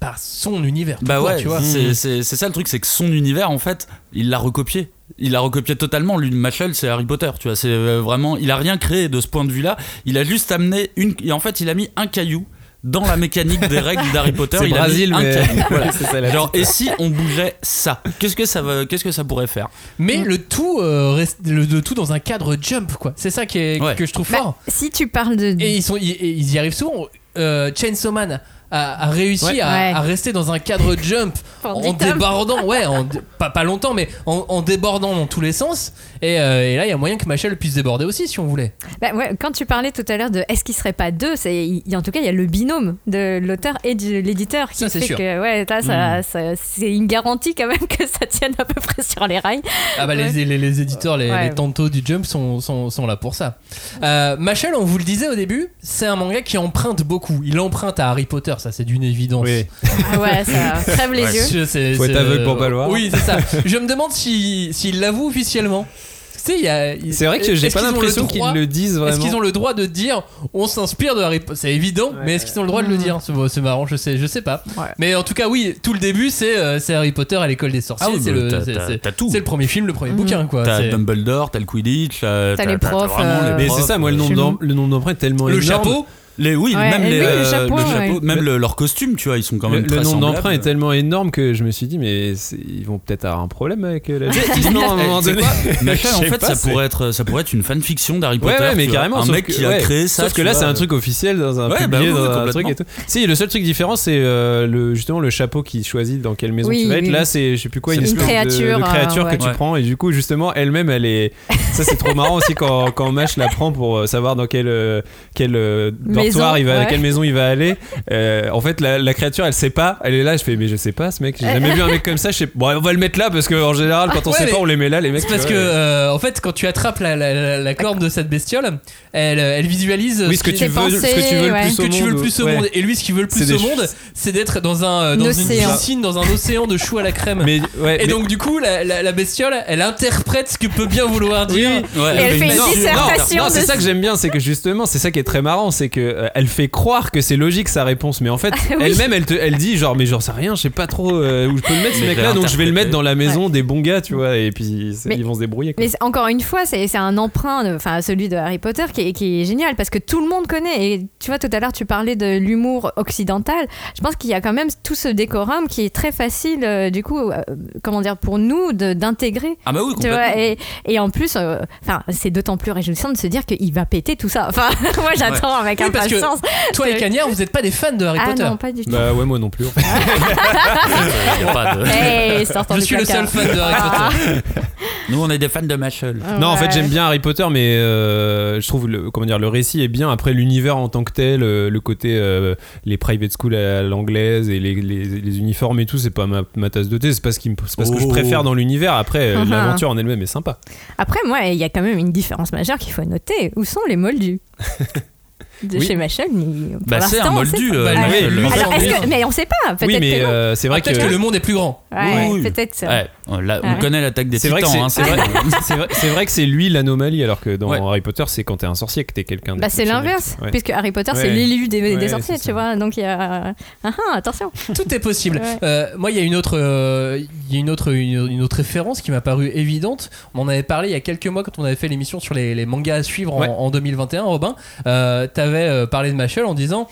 par son univers. Bah ouais, tu vois. c'est c'est- c'est ça le truc, c'est que son univers, en fait, il l'a recopié. Il l'a recopié totalement. Lui, Machel, c'est Harry Potter, tu vois. C'est euh, vraiment, il a rien créé de ce point de vue-là. Il a juste amené une. Et en fait, il a mis un caillou dans la mécanique des règles d'Harry Potter. C'est il Brésil, a mis un mais- caillou. Voilà. c'est ça la Genre, et si on bougeait ça Qu'est-ce que ça va Qu'est-ce que ça pourrait faire? Mais le tout euh, reste le, le tout dans un cadre jump quoi. C'est ça qui est, Ouais. que je trouve Bah, fort. si tu parles de. Et ils sont ils, ils y arrivent souvent. Euh, Chainsaw Man a, a réussi Ouais. à, Ouais. à rester dans un cadre jump en débordant, ouais, en pas, pas longtemps, mais en, en débordant dans tous les sens. Et, euh, et là, il y a moyen que Machel puisse déborder aussi si on voulait. Bah ouais, quand tu parlais tout à l'heure de est-ce qu'il serait pas deux, c'est en tout cas il y a le binôme de l'auteur et de l'éditeur qui Ça, c'est fait sûr. que ouais là ça, ça- c'est une garantie quand même que ça tienne à peu près sur les rails. Ah bah les, les, les éditeurs, les, Ouais. les tantos du Jump sont, sont, sont là pour ça. Euh, Machel, on vous le disait au début, c'est un manga qui emprunte beaucoup. Il emprunte à Harry Potter, ça c'est d'une évidence. Oui. Ah ouais, ça crève les yeux. C'est- Faut être aveugle pour pas le voir. Oui, c'est ça. Je me demande si- s'il l'avoue officiellement. C'est vrai que j'ai est-ce pas l'impression qu'ils le disent Est-ce vraiment. qu'ils ont le droit de dire on s'inspire de Harry Potter C'est évident, mais est-ce qu'ils ont le droit de le dire? C'est marrant, je sais, je sais pas. Ouais. Mais en tout cas, oui, tout le début, c'est euh, c'est Harry Potter à l'école des sorciers. Ah oui, c'est bah, le, premier film, le premier bouquin, quoi. T'as Dumbledore, t'as le Quidditch, t'as les profs, euh, les Mais profs, c'est ça, moi, le nombre d'empreintes est tellement Le énorme. chapeau, Les, oui, Ouais, même les, oui, le euh, chapeau, ouais. même le- leurs costumes, tu vois, ils sont quand Le, même le très nombre d'empreintes est tellement énorme que je me suis dit, mais ils vont peut-être avoir un problème avec euh, la justice, non, à un moment donné. Machel, en fait, pas, ça pourrait être, ça pourrait être une fanfiction d'Harry Potter. Ouais, ouais, mais carrément. Un mec que- qui a créé ça. Sauf que là, c'est un truc officiel dans un Ouais, publié bah dans un truc et tout. Si, le seul truc différent, c'est euh, le justement le chapeau qui choisit dans quelle maison Oui, tu vas être. Là, c'est je sais plus quoi, une, une espèce de- créature, que tu prends et du coup justement elle-même, elle est. Ça, c'est trop marrant aussi quand quand Mash la prend pour savoir dans quel quel euh, dortoir Maison, il va, ouais. quelle maison il va aller. Euh, en fait, la, la créature, elle sait pas. Elle est là. Je fais, mais je sais pas, ce mec. J'ai jamais vu un mec comme ça. Je sais. Bon, on va le mettre là parce que en général, quand on Ouais, sait pas, on les met là, les mecs. c'est parce que, euh, en fait, quand tu attrapes la, la, la- la corne de cette bestiole, elle, elle visualise Oui, ce que tu veux, ce que tu veux le plus ce au que tu veux le monde, plus au ouais. monde. Et lui, ce qu'il veut le plus au monde, c'est d'être dans, un, dans une Océan. piscine, dans un océan de choux à la crème. Mais ouais. et mais- donc, du coup, la, la- la bestiole, elle interprète ce que peut bien vouloir dire. Ouais, Et elle fait une dissertation. Non, c'est ça que j'aime bien, c'est que justement, c'est ça qui est très marrant, c'est que euh, elle fait croire que c'est logique sa réponse, mais en fait, Oui. elle-même, elle, te- elle dit genre, mais j'en sais rien, je sais pas trop euh, où je peux le mettre ce mec-là, donc je vais le mettre dans la maison des bons gars, tu vois, et puis Mais- ils vont se débrouiller. quoi. Mais encore une fois, c'est c'est un emprunt, enfin celui de Harry Potter, qui est, qui est génial parce que tout le monde connaît. Et tu vois, tout à l'heure, tu parlais de l'humour occidental. Je pense qu'il y a quand même tout ce décorum qui est très facile, euh, du coup, euh, comment dire, pour nous d'intégrer. Ah bah oui, Tu vois, complètement. et, et en plus, euh, enfin, c'est d'autant plus réjouissant de se dire qu'il va péter tout ça. Enfin, moi, j'attends avec Oui, parce que. Toi et Cagnard, vous n'êtes pas des fans de Harry Ah Potter. non, pas du tout. Bah ouais, moi non plus. en fait. Y a pas de- Hey, sortant Je suis le seul fan de Harry Ah. Potter. Nous, on est des fans de Machel. Non, en fait, j'aime bien Harry Potter, mais euh, je trouve le, comment dire, le récit est bien. Après, l'univers en tant que tel, euh, le côté euh, les private schools à l'anglaise et les, les, les uniformes et tout, c'est pas ma, ma tasse de thé. C'est pas ce, qui me- pas ce que je Oh. préfère dans l'univers. Après, Mhm. l'aventure en elle-même est sympa. Après, moi, il y a quand même une différence majeure qu'il faut noter. Où sont les moldus? de Oui. chez Machel Bah, c'est un moldu. euh, Bah, Alors, est-ce que- Oui. mais on sait pas. Peut-être Oui, mais euh, c'est vrai Ah, que. que le monde est plus grand. Ouais, oui. peut-être ça. Ouais, on, l'a- on Ouais. connaît l'attaque des C'est vrai, que titans. c'est, hein, c'est vrai, c'est vrai- c'est vrai que c'est lui l'anomalie, alors que dans Ouais. Harry Potter, c'est quand t'es un sorcier que t'es quelqu'un Bah, c'est l'inverse, Ouais. puisque Harry Potter, c'est l'élu des, sorciers, tu vois. Donc il y a. Ah, ah, attention. Tout est possible. Euh, moi, il y a une autre, euh, il y a une autre, une, autre référence qui m'a paru évidente. On en avait parlé il y a quelques mois quand on avait fait l'émission sur les, mangas à suivre en- Ouais. en, 2021. Robin, t'avais euh, parlé de Machel en disant.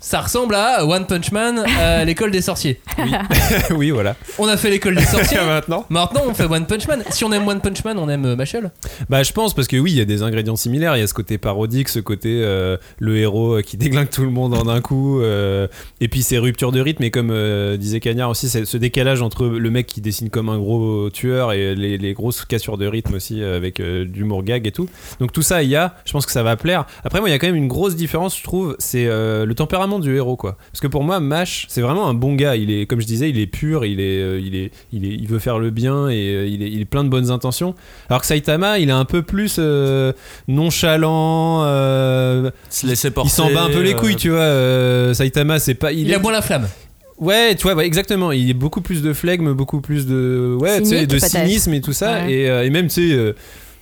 Ça ressemble à One Punch Man à l'école des sorciers. oui, voilà. On a fait l'école des sorciers. Maintenant Maintenant, on fait One Punch Man. Si on aime One Punch Man, on aime euh, Machel. Bah, je pense parce que oui, il y a des ingrédients similaires. Il y a ce côté parodique, ce côté euh, le héros euh, qui déglingue tout le monde en un coup, euh, et puis ces ruptures de rythme. Et comme euh, disait Cagnard aussi, c'est ce décalage entre le mec qui dessine comme un gros tueur et les, les grosses cassures de rythme aussi euh, avec euh, de l'humour gag et tout. Donc tout ça, il y a. Je pense que ça va plaire. Après, moi, il y a quand même une grosse différence, je trouve. C'est euh, le tempérament du héros, quoi. Parce que pour moi, Mash, c'est vraiment un bon gars. Il est, comme je disais, il est pur. Il est, euh, il est, il est, il veut faire le bien et euh, il est, il est plein de bonnes intentions. Alors que Saitama, il est un peu plus euh, nonchalant. euh, Se laisser porter. il s'en bat un peu les euh, couilles, tu vois. euh, Saitama, c'est pas. Il, est- a moins la flamme. Ouais, tu vois, ouais, exactement. Il y a beaucoup plus de flegme, beaucoup plus de, ouais, tu sais, Cynique, de cynisme et tout ça. Ouais. Et, euh, et même, tu sais, euh,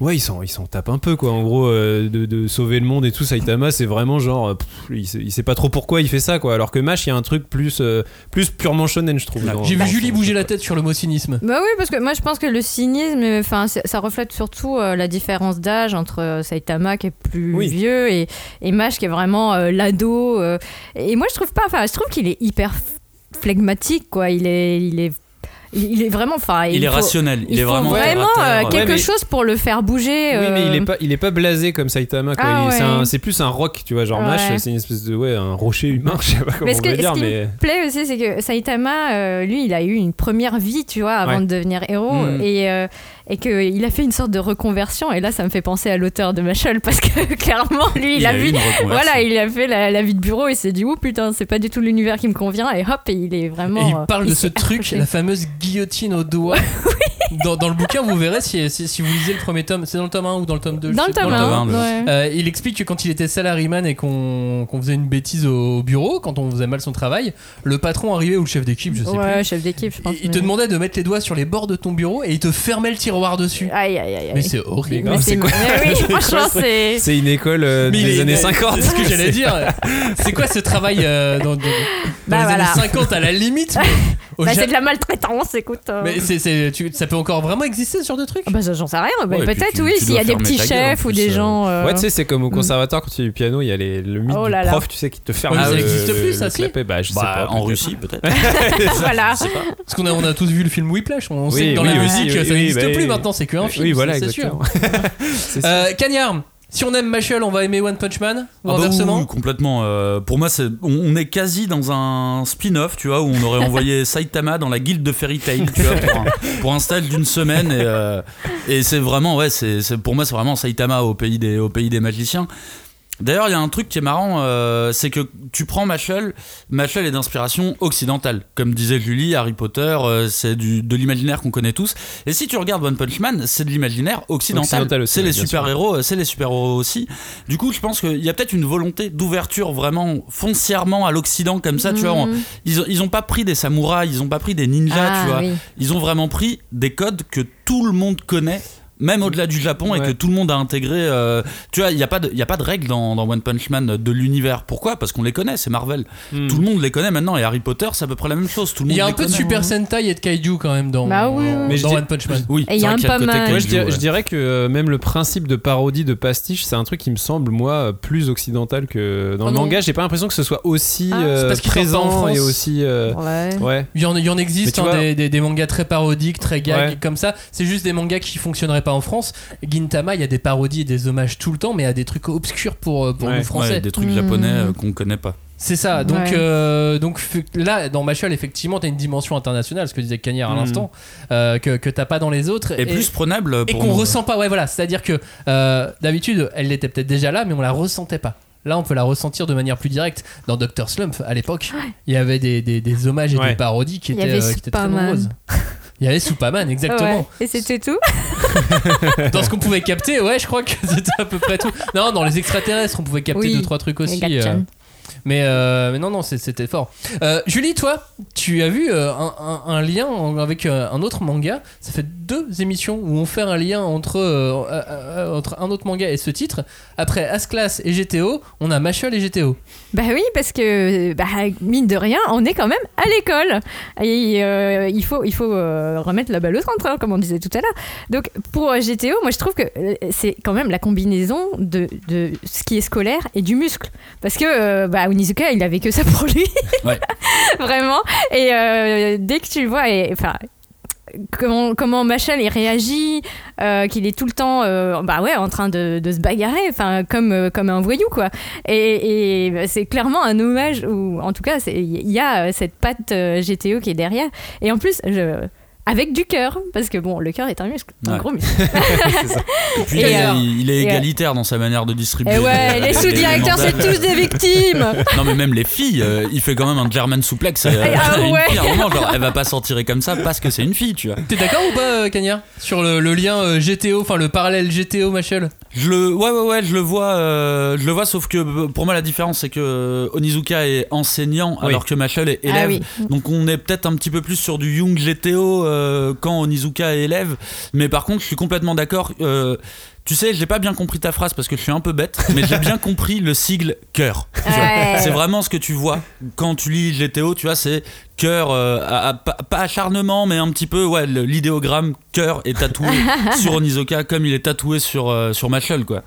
ouais, il s'en, il s'en tape un peu, quoi. En gros, euh, de, de sauver le monde et tout, Saitama, c'est vraiment genre, euh, pff, il, sait, il sait pas trop pourquoi il fait ça, quoi. Alors que Mash, il y a un truc plus, euh, plus purement shonen, je trouve. dans- J'ai vu Julie bouger la tête sur le mot cynisme. Bah oui, parce que moi je pense que le cynisme, enfin, ça reflète surtout euh, la différence d'âge entre euh, Saitama qui est plus Oui. vieux et, et Mash qui est vraiment euh, l'ado. euh. et moi je trouve pas, enfin, je trouve qu'il est hyper flegmatique, quoi. Il est, il est il, il est vraiment. Enfin, Il est faut- rationnel, il est faut vraiment euh, quelque Ouais, mais- chose pour le faire bouger. Oui, mais il est euh, pas, il est pas blasé comme Saitama. quoi. Ah Il- c'est ouais. un- C'est plus un rock, tu vois. Genre Ouais. Mash, c'est une espèce de ouais, un rocher humain. Je sais pas comment Mais ce, on que, peut ce dire, qui mais me plaît aussi, c'est que Saitama, euh, lui, il a eu une première vie, tu vois, avant Ouais. de devenir héros. Mhm. Et, euh, et qu'il a fait une sorte de reconversion. Et là, ça me fait penser à l'auteur de Machel, parce que clairement, lui, il, Il a, vu. Voilà, il a fait la, la vie de bureau et s'est dit, oh putain, c'est pas du tout l'univers qui me convient. Et hop, et il est vraiment. Et il euh, parle de ce truc, accroché. la fameuse guillotine au doigt. dans, dans le bouquin, vous verrez si, si, si vous lisez le premier tome, c'est dans le tome 1 ou dans le tome 2 je Dans le tome le tome 1, un, le- ouais. Euh, il explique que quand il était salaryman et qu'on faisait une bêtise au bureau, quand on faisait mal son travail, le patron arrivait ou le chef d'équipe, je sais Ouais, plus. chef d'équipe, je pense. Il il te demandait de mettre les doigts sur les bords de ton bureau et il te fermait le tiroir dessus. Aïe, aïe, aïe. Mais c'est horrible. Mais c'est quoi mais oui, franchement, ce- c'est. c'est une école euh, Mais il des est- années 50. C'est ce que j'allais dire. C'est quoi ce travail euh, dans, dans- dans Bah les voilà. années 50 à la limite mais Bah, Ja- c'est de la maltraitance, écoute. euh. Mais c'est, c'est- tu- ça peut encore vraiment exister ce genre de truc? Ah bah, ça, j'en sais rien. Bah, Ouais, et puis Peut-être, tu- oui, tu s'il y a des fermer petits ta gueule, en chefs ou plus, des euh. gens. euh, Ouais, tu sais, c'est comme au conservatoire quand tu fais du piano, il y a les, le mythe Oh là du là. prof, tu sais, qui te ferme ça le- existe plus, ça, le si? clapet. Bah, je sais Bah, pas. en peut-être. Russie, peut-être. voilà. Parce qu'on a, on a tous vu le film Whiplash. On sait Oui, que dans oui, la oui, musique, oui, ça oui, n'existe bah, plus oui. maintenant, c'est qu'un film. Oui, voilà, c'est sûr. exactement. C'est. Euh, Cagnard, si on aime Machel, on va aimer One Punch Man ou Ah bah oui, inversement oui, complètement. Euh, pour moi, c'est, on, on est quasi dans un spin-off, tu vois, où on aurait envoyé Saitama dans la guilde de Fairy Tail, tu vois, pour un, pour un stage d'une semaine. Et, euh, et c'est vraiment, ouais, c'est, c'est- pour moi, c'est vraiment Saitama au pays des, au pays des magiciens. D'ailleurs, il y a un truc qui est marrant, euh, c'est que tu prends Machel, Machel est d'inspiration occidentale. Comme disait Julie, Harry Potter, euh, c'est du, de l'imaginaire qu'on connaît tous. Et si tu regardes One Punch Man, c'est de l'imaginaire occidental. C'est les super-héros, c'est les super-héros aussi. Du coup, je pense qu'il y a peut-être une volonté d'ouverture vraiment foncièrement à l'Occident comme ça, tu vois. on- Mhm. Ils ont, ils ont pas pris des samouraïs, ils ont pas pris des ninjas, Ah, tu vois. oui. Ils ont vraiment pris des codes que tout le monde connaît. Même au-delà du Japon et que tout le monde a intégré. euh, tu vois, il n'y a, pas de- il y a pas de règles dans, dans One Punch Man de l'univers. Pourquoi? Parce qu'on les connaît, c'est Marvel. Hmm. Tout le monde les connaît maintenant. Et Harry Potter, c'est à peu près la même chose. Tout le Il y a un peu de. Super Sentai et de Kaiju quand même dans, Bah oui, dans- oui. Mais je dans dis- One Punch Man. Oui, Et il y a un pas mal. Moi, je, dirais, ouais. je dirais que euh, même le principe de parodie de pastiche, c'est un truc qui me semble, moi, plus occidental que dans Oh le non. manga. J'ai pas l'impression que ce soit aussi Ah. euh, C'est parce en présent France. et aussi. euh, Ouais. Ouais. Il y en, il y en existe hein, vois- des, des- des mangas très parodiques, très gags comme ça. C'est juste des mangas qui fonctionneraient pas en France. Gintama, il y a des parodies et des hommages tout le temps, mais il y a des trucs obscurs pour, euh, pour Ouais. nous français. Ouais, des trucs Hmm. japonais euh, qu'on connaît pas. C'est ça. Donc, Ouais. euh, donc là, dans Machel, effectivement, t'as une dimension internationale, ce que disait Cagnard à Mhm. l'instant, euh, que, que t'as pas dans les autres. Et, plus prenable et qu'on ressent pas. Ouais, voilà. C'est-à-dire que euh, d'habitude, elle était peut-être déjà là, mais on la ressentait pas. Là, on peut la ressentir de manière plus directe. Dans Dr. Slump, à l'époque, il y avait des, des- des hommages et Ouais. des parodies qui Il étaient, avait euh, qui étaient très nombreuses. Il y avait Superman, exactement. Ouais. Et c'était tout Dans ce qu'on pouvait capter, ouais, je crois que c'était à peu près tout. Non, dans les extraterrestres, on pouvait capter Oui. deux trois trucs aussi. Euh, mais, euh, mais non, non, c'était fort. Euh, Julie, toi, tu as vu euh, un, lien en- avec un autre manga. Ça fait deux émissions où on fait un lien entre, entre un autre manga et ce titre. Après As-Class et GTO, on a Machel et GTO. Bah oui, parce que, bah, mine de rien, on est quand même à l'école. Et il faut, il faut remettre la balle au centre, hein, comme on disait tout à l'heure. Donc, pour GTO, moi, je trouve que c'est quand même la combinaison de, de ce qui est scolaire et du muscle. Parce que, bah, Onizuka, il avait que ça pour lui. Ouais. Vraiment. Et euh, dès que tu le vois, enfin. Comment, comment Machel il réagit, euh, qu'il est tout le temps euh, bah ouais, en train de, de se bagarrer, enfin comme, comme un voyou quoi. Et, et bah, c'est clairement un hommage, ou en tout cas il y a cette patte GTO qui est derrière. Et en plus, je, avec du cœur, parce que bon, le cœur est un muscle, un Ouais. gros muscle. Et puis, Et, il, est- il est et, égalitaire dans sa manière de distribuer. Et ouais, les- les sous-directeurs, c'est tous des victimes. Non mais même les filles, euh, il fait quand même un German suplex. euh, Ah ouais. fille, moment, genre, elle va pas s'en tirer comme ça parce que c'est une fille, tu vois. T'es d'accord ou pas, euh, Cagnard Sur le, le lien euh, GTO, enfin le parallèle GTO Machel? Je le, ouais ouais ouais, je le vois, euh, je le vois. Sauf que pour moi la différence c'est que Onizuka est enseignant Oui. alors que Machel est élève. Ah oui. Donc on est peut-être un petit peu plus sur du Young GTO euh, quand Onizuka est élève. Mais par contre, je suis complètement d'accord. euh, tu sais, j'ai pas bien compris ta phrase parce que je suis un peu bête, mais j'ai bien compris le sigle cœur. Ouais. C'est vraiment ce que tu vois quand tu lis GTO, tu vois, c'est cœur, euh, à- à- pas, acharnement, mais un petit peu, ouais, l'idéogramme cœur est tatoué sur Onizuka comme il est tatoué sur, sur Machel, quoi.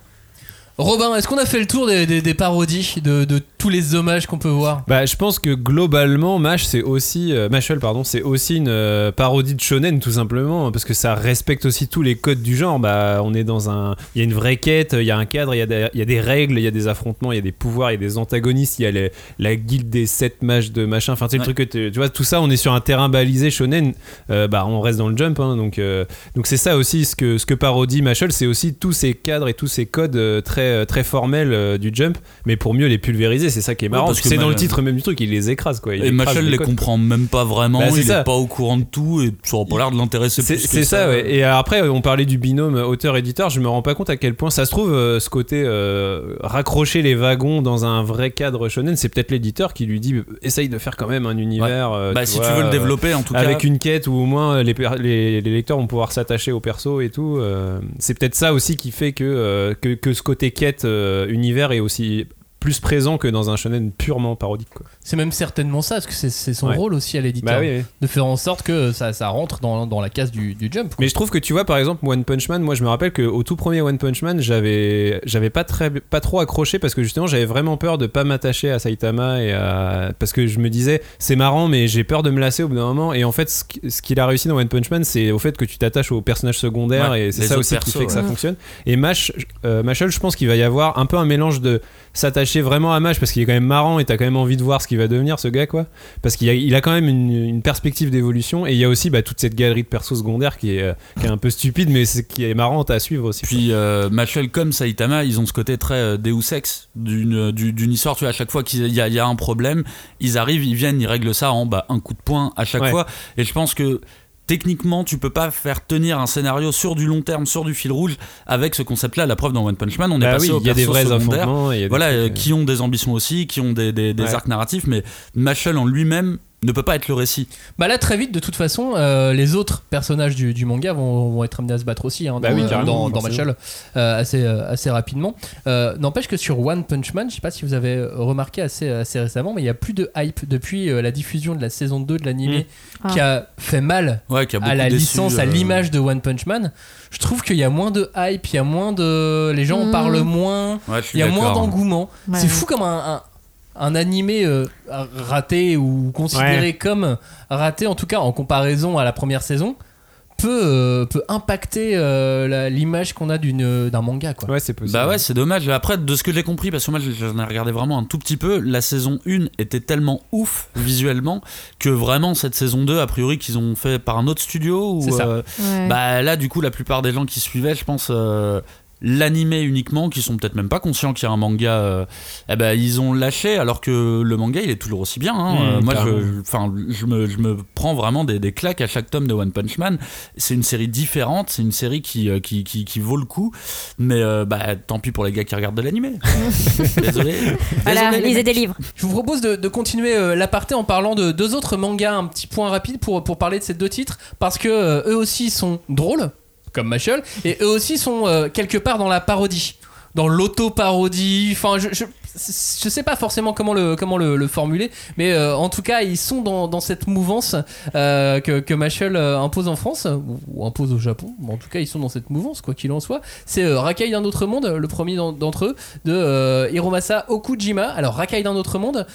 Robin, est-ce qu'on a fait le tour des, des- des parodies de, de tous les hommages qu'on peut voir Bah, je pense que globalement, Mash, c'est aussi, euh, pardon, c'est aussi une euh, parodie de shonen, tout simplement, hein, parce que ça respecte aussi tous les codes du genre. Bah, on est dans un, il y a une vraie quête, il y a un cadre, il y a des, il y a des règles, il y a des affrontements, il y a des pouvoirs, il y a des antagonistes, il y a les- la guilde des sept mages de machin. Enfin, tu sais, le truc que tu vois, tout ça, on est sur un terrain balisé shonen. euh, bah, on reste dans le jump, hein, donc, euh, donc c'est ça aussi ce que ce que parodie Mashal, c'est aussi tous ces cadres et tous ces codes euh, très très formels euh, du jump, mais pour mieux les pulvériser. C'est ça qui est marrant. parce que c'est dans le titre même du truc, il les écrase quoi. Il Et Machel les codes. comprend même pas vraiment, Bah, c'est il ça. est pas au courant de tout et ça aurait pas l'air de l'intéresser C'est plus c'est ça, ouais. Et après, on parlait du binôme auteur-éditeur. Je me rends pas compte à quel point ça se trouve, euh, ce côté euh, raccrocher les wagons dans un vrai cadre shonen, c'est peut-être l'éditeur qui lui dit essaye de faire quand même un univers. euh, Bah, tu si vois, tu veux le euh, développer, en tout cas. avec une quête où au moins les, les, les lecteurs vont pouvoir s'attacher au perso et tout. euh, c'est peut-être ça aussi qui fait que, euh, que, que ce côté quête euh, univers est aussi plus présent que dans un shonen purement parodique. Quoi. C'est même certainement ça, parce que c'est c'est son Ouais. rôle aussi à l'éditeur. Bah oui, oui. De faire en sorte que ça, ça rentre dans, dans la case du, du jump. quoi. Mais je trouve que tu vois par exemple One Punch Man, moi je me rappelle qu'au tout premier One Punch Man, j'avais j'avais pas très pas trop accroché parce que justement j'avais vraiment peur de pas m'attacher à Saitama et à parce que je me disais c'est marrant mais j'ai peur de me lasser au bout d'un moment et en fait ce qui- ce qu'il a réussi dans One Punch Man c'est au fait que tu t'attaches aux personnages secondaires Ouais, et c'est ça aussi qui fait que ça fonctionne. Et Mash euh, Mashal, je pense qu'il va y avoir un peu un mélange de s'attacher vraiment à Mash parce qu'il est quand même marrant et t'as quand même envie de voir ce qu'il va devenir ce gars quoi parce qu'il a, il a quand même une, une perspective d'évolution et il y a aussi bah, toute cette galerie de persos secondaires qui est, euh, qui est un peu stupide mais c'est, qui est marrante à suivre aussi Puis euh, Machel comme Saitama, ils ont ce côté très euh, Deus Ex d'une du- d'une histoire. Tu vois, à chaque fois qu'il y, a- il y a un problème, ils arrivent, ils viennent, ils règlent ça en bah, un coup de poing à chaque Ouais. fois. Et je pense que techniquement, tu peux pas faire tenir un scénario sur du long terme, sur du fil rouge, avec ce concept-là. La preuve dans One Punch Man, on est Bah passé oui, aux il y a des vrais Voilà, trucs, euh, euh, qui ont des ambitions aussi, qui ont des, des- des Ouais. arcs narratifs, mais Machel en lui-même ne peut pas être le récit. Bah là, très vite, de toute façon, euh, les autres personnages du, du manga vont, vont être amenés à se battre aussi hein, Bah dans, oui, euh, carrément, dans, dans forcément. Machel euh, assez, euh, assez rapidement. Euh, N'empêche que sur One Punch Man, je sais pas si vous avez remarqué assez, assez récemment, mais il y a plus de hype depuis euh, la diffusion de la saison 2 de l'animé Mm. qui a fait mal Ouais, qui a à la déçu, licence, à l'image de One Punch Man. Je trouve qu'il y a moins de hype, il y a moins de. Les gens en Mm. parlent moins. Ouais, Il y a moins d'engouement. Ouais. C'est fou comme un, un, un animé euh, raté ou considéré Ouais. comme raté, en tout cas en comparaison à la première saison, peut, euh, peut impacter euh, l'image qu'on a d'une- d'un manga. Quoi. ouais c'est possible Bah ouais, c'est dommage. Après, de ce que j'ai compris, parce que moi j'en ai regardé vraiment un tout petit peu, la saison 1 était tellement ouf visuellement que vraiment cette saison 2, a priori, qu'ils ont fait par un autre studio. Ou, C'est ça. euh, Ouais. bah là, du coup, la plupart des gens qui suivaient, je pense. L'animé uniquement, qui sont peut-être même pas conscients qu'il y a un manga, euh, eh ben, ils ont lâché alors que le manga il est toujours aussi bien. hein. Mmh, Euh, moi je, enfin, je, me, je me prends vraiment des, des claques à chaque tome de One Punch Man. C'est une série différente, c'est une série qui, euh, qui, qui, qui vaut le coup, mais euh, bah, tant pis pour les gars qui regardent de l'animé. Désolé. Voilà, Désolé, lisez des livres. Je vous propose de, de continuer euh, l'aparté en parlant de deux autres mangas, un petit point rapide pour, pour parler de ces deux titres, parce que euh, eux aussi sont drôles, comme Machel, et eux aussi sont euh, quelque part dans la parodie, dans l'auto-parodie, enfin je, je, je sais pas forcément comment le, comment le, le formuler, mais euh, en tout cas ils sont dans, dans cette mouvance euh, que, que Machel impose en France, ou, impose au Japon, mais en tout cas ils sont dans cette mouvance, quoi qu'il en soit. C'est Rakai d'un autre monde, le premier d'en- d'entre eux, de Hiromasa Okujima. Alors Rakai d'un autre monde,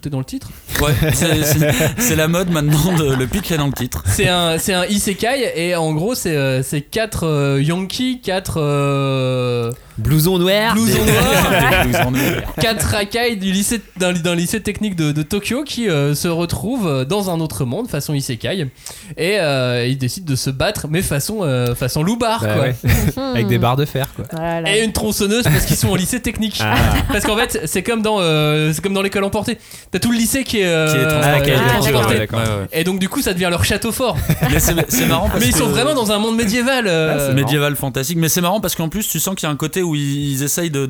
tout est dans le titre. Ouais, c'est- la mode maintenant, de, le pitch est dans le titre. C'est un, c'est un isekai et en gros c'est euh, c'est quatre euh, Yankees, quatre euh, blouson noir blousons noirs. quatre racailles du lycée d'un d'un lycée technique de, de Tokyo qui euh, se retrouvent dans un autre monde façon isekai et euh, ils décident de se battre mais façon euh, façon loubar Bah quoi. ouais. avec des barres de fer quoi Voilà. Et une tronçonneuse parce qu'ils sont au lycée technique. Ah. Parce qu'en fait, c'est comme dans, euh, c'est comme dans l'école emportée. T'as tout le lycée qui est, euh, transporté. Et donc du coup, ça devient leur château fort. Mais c'est c'est marrant parce Mais ils que- sont vraiment dans un monde médiéval. euh, Ah, c'est médiéval fantastique mais c'est marrant parce qu'en plus tu sens qu'il y a un côté où ils, ils essayent de,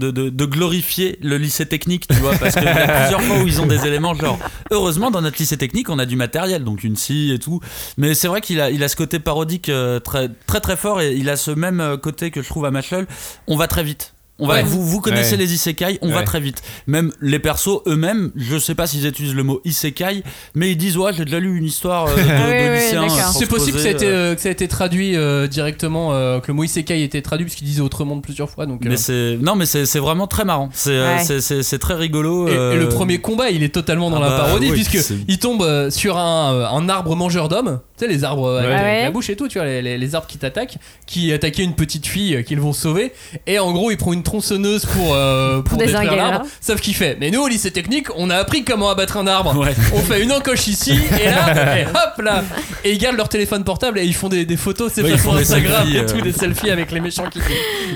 glorifier le lycée technique tu vois parce qu'il y a plusieurs fois où ils ont des éléments genre heureusement dans notre lycée technique on a du matériel donc une scie et tout. Mais c'est vrai qu'il a, il a ce côté parodique euh, très très très fort et il a ce même euh, côté que je trouve à Machel. On va très vite On va, Ouais. vous, vous connaissez Ouais. les isekai, on va très vite. Même les persos eux-mêmes, je sais pas s'ils utilisent le mot isekai, mais ils disent ouais j'ai déjà lu une histoire euh, de, de Ah lycéen. euh, C'est possible que ça, ait été, euh, que ça ait été traduit euh, directement, euh, que le mot isekai ait été traduit, puisqu'il disait autrement de plusieurs fois. Donc, euh, Mais c'est non mais c'est c'est vraiment très marrant. C'est très rigolo. Et, et le premier combat, il est totalement dans ah la bah parodie, oui, puisque il tombe sur un, un arbre mangeur d'hommes. Tu sais, les arbres euh, avec Ouais. la- bouche et tout, tu vois, les, les- les arbres qui t'attaquent, qui attaquaient une petite fille euh, qu'ils vont sauver. Et en gros, il prend une tronçonneuse pour, euh, pour, détruire l'arbre. l'arbre. Sauf qu'il fait. Mais nous, au lycée technique, on a appris comment abattre un arbre. Ouais. On fait une encoche ici, et là, et hop là. Et ils gardent leur téléphone portable et ils font des, des photos, c'est Ouais, pas ils sur font des Instagram selfies, et tout, euh. des selfies avec les méchants qui,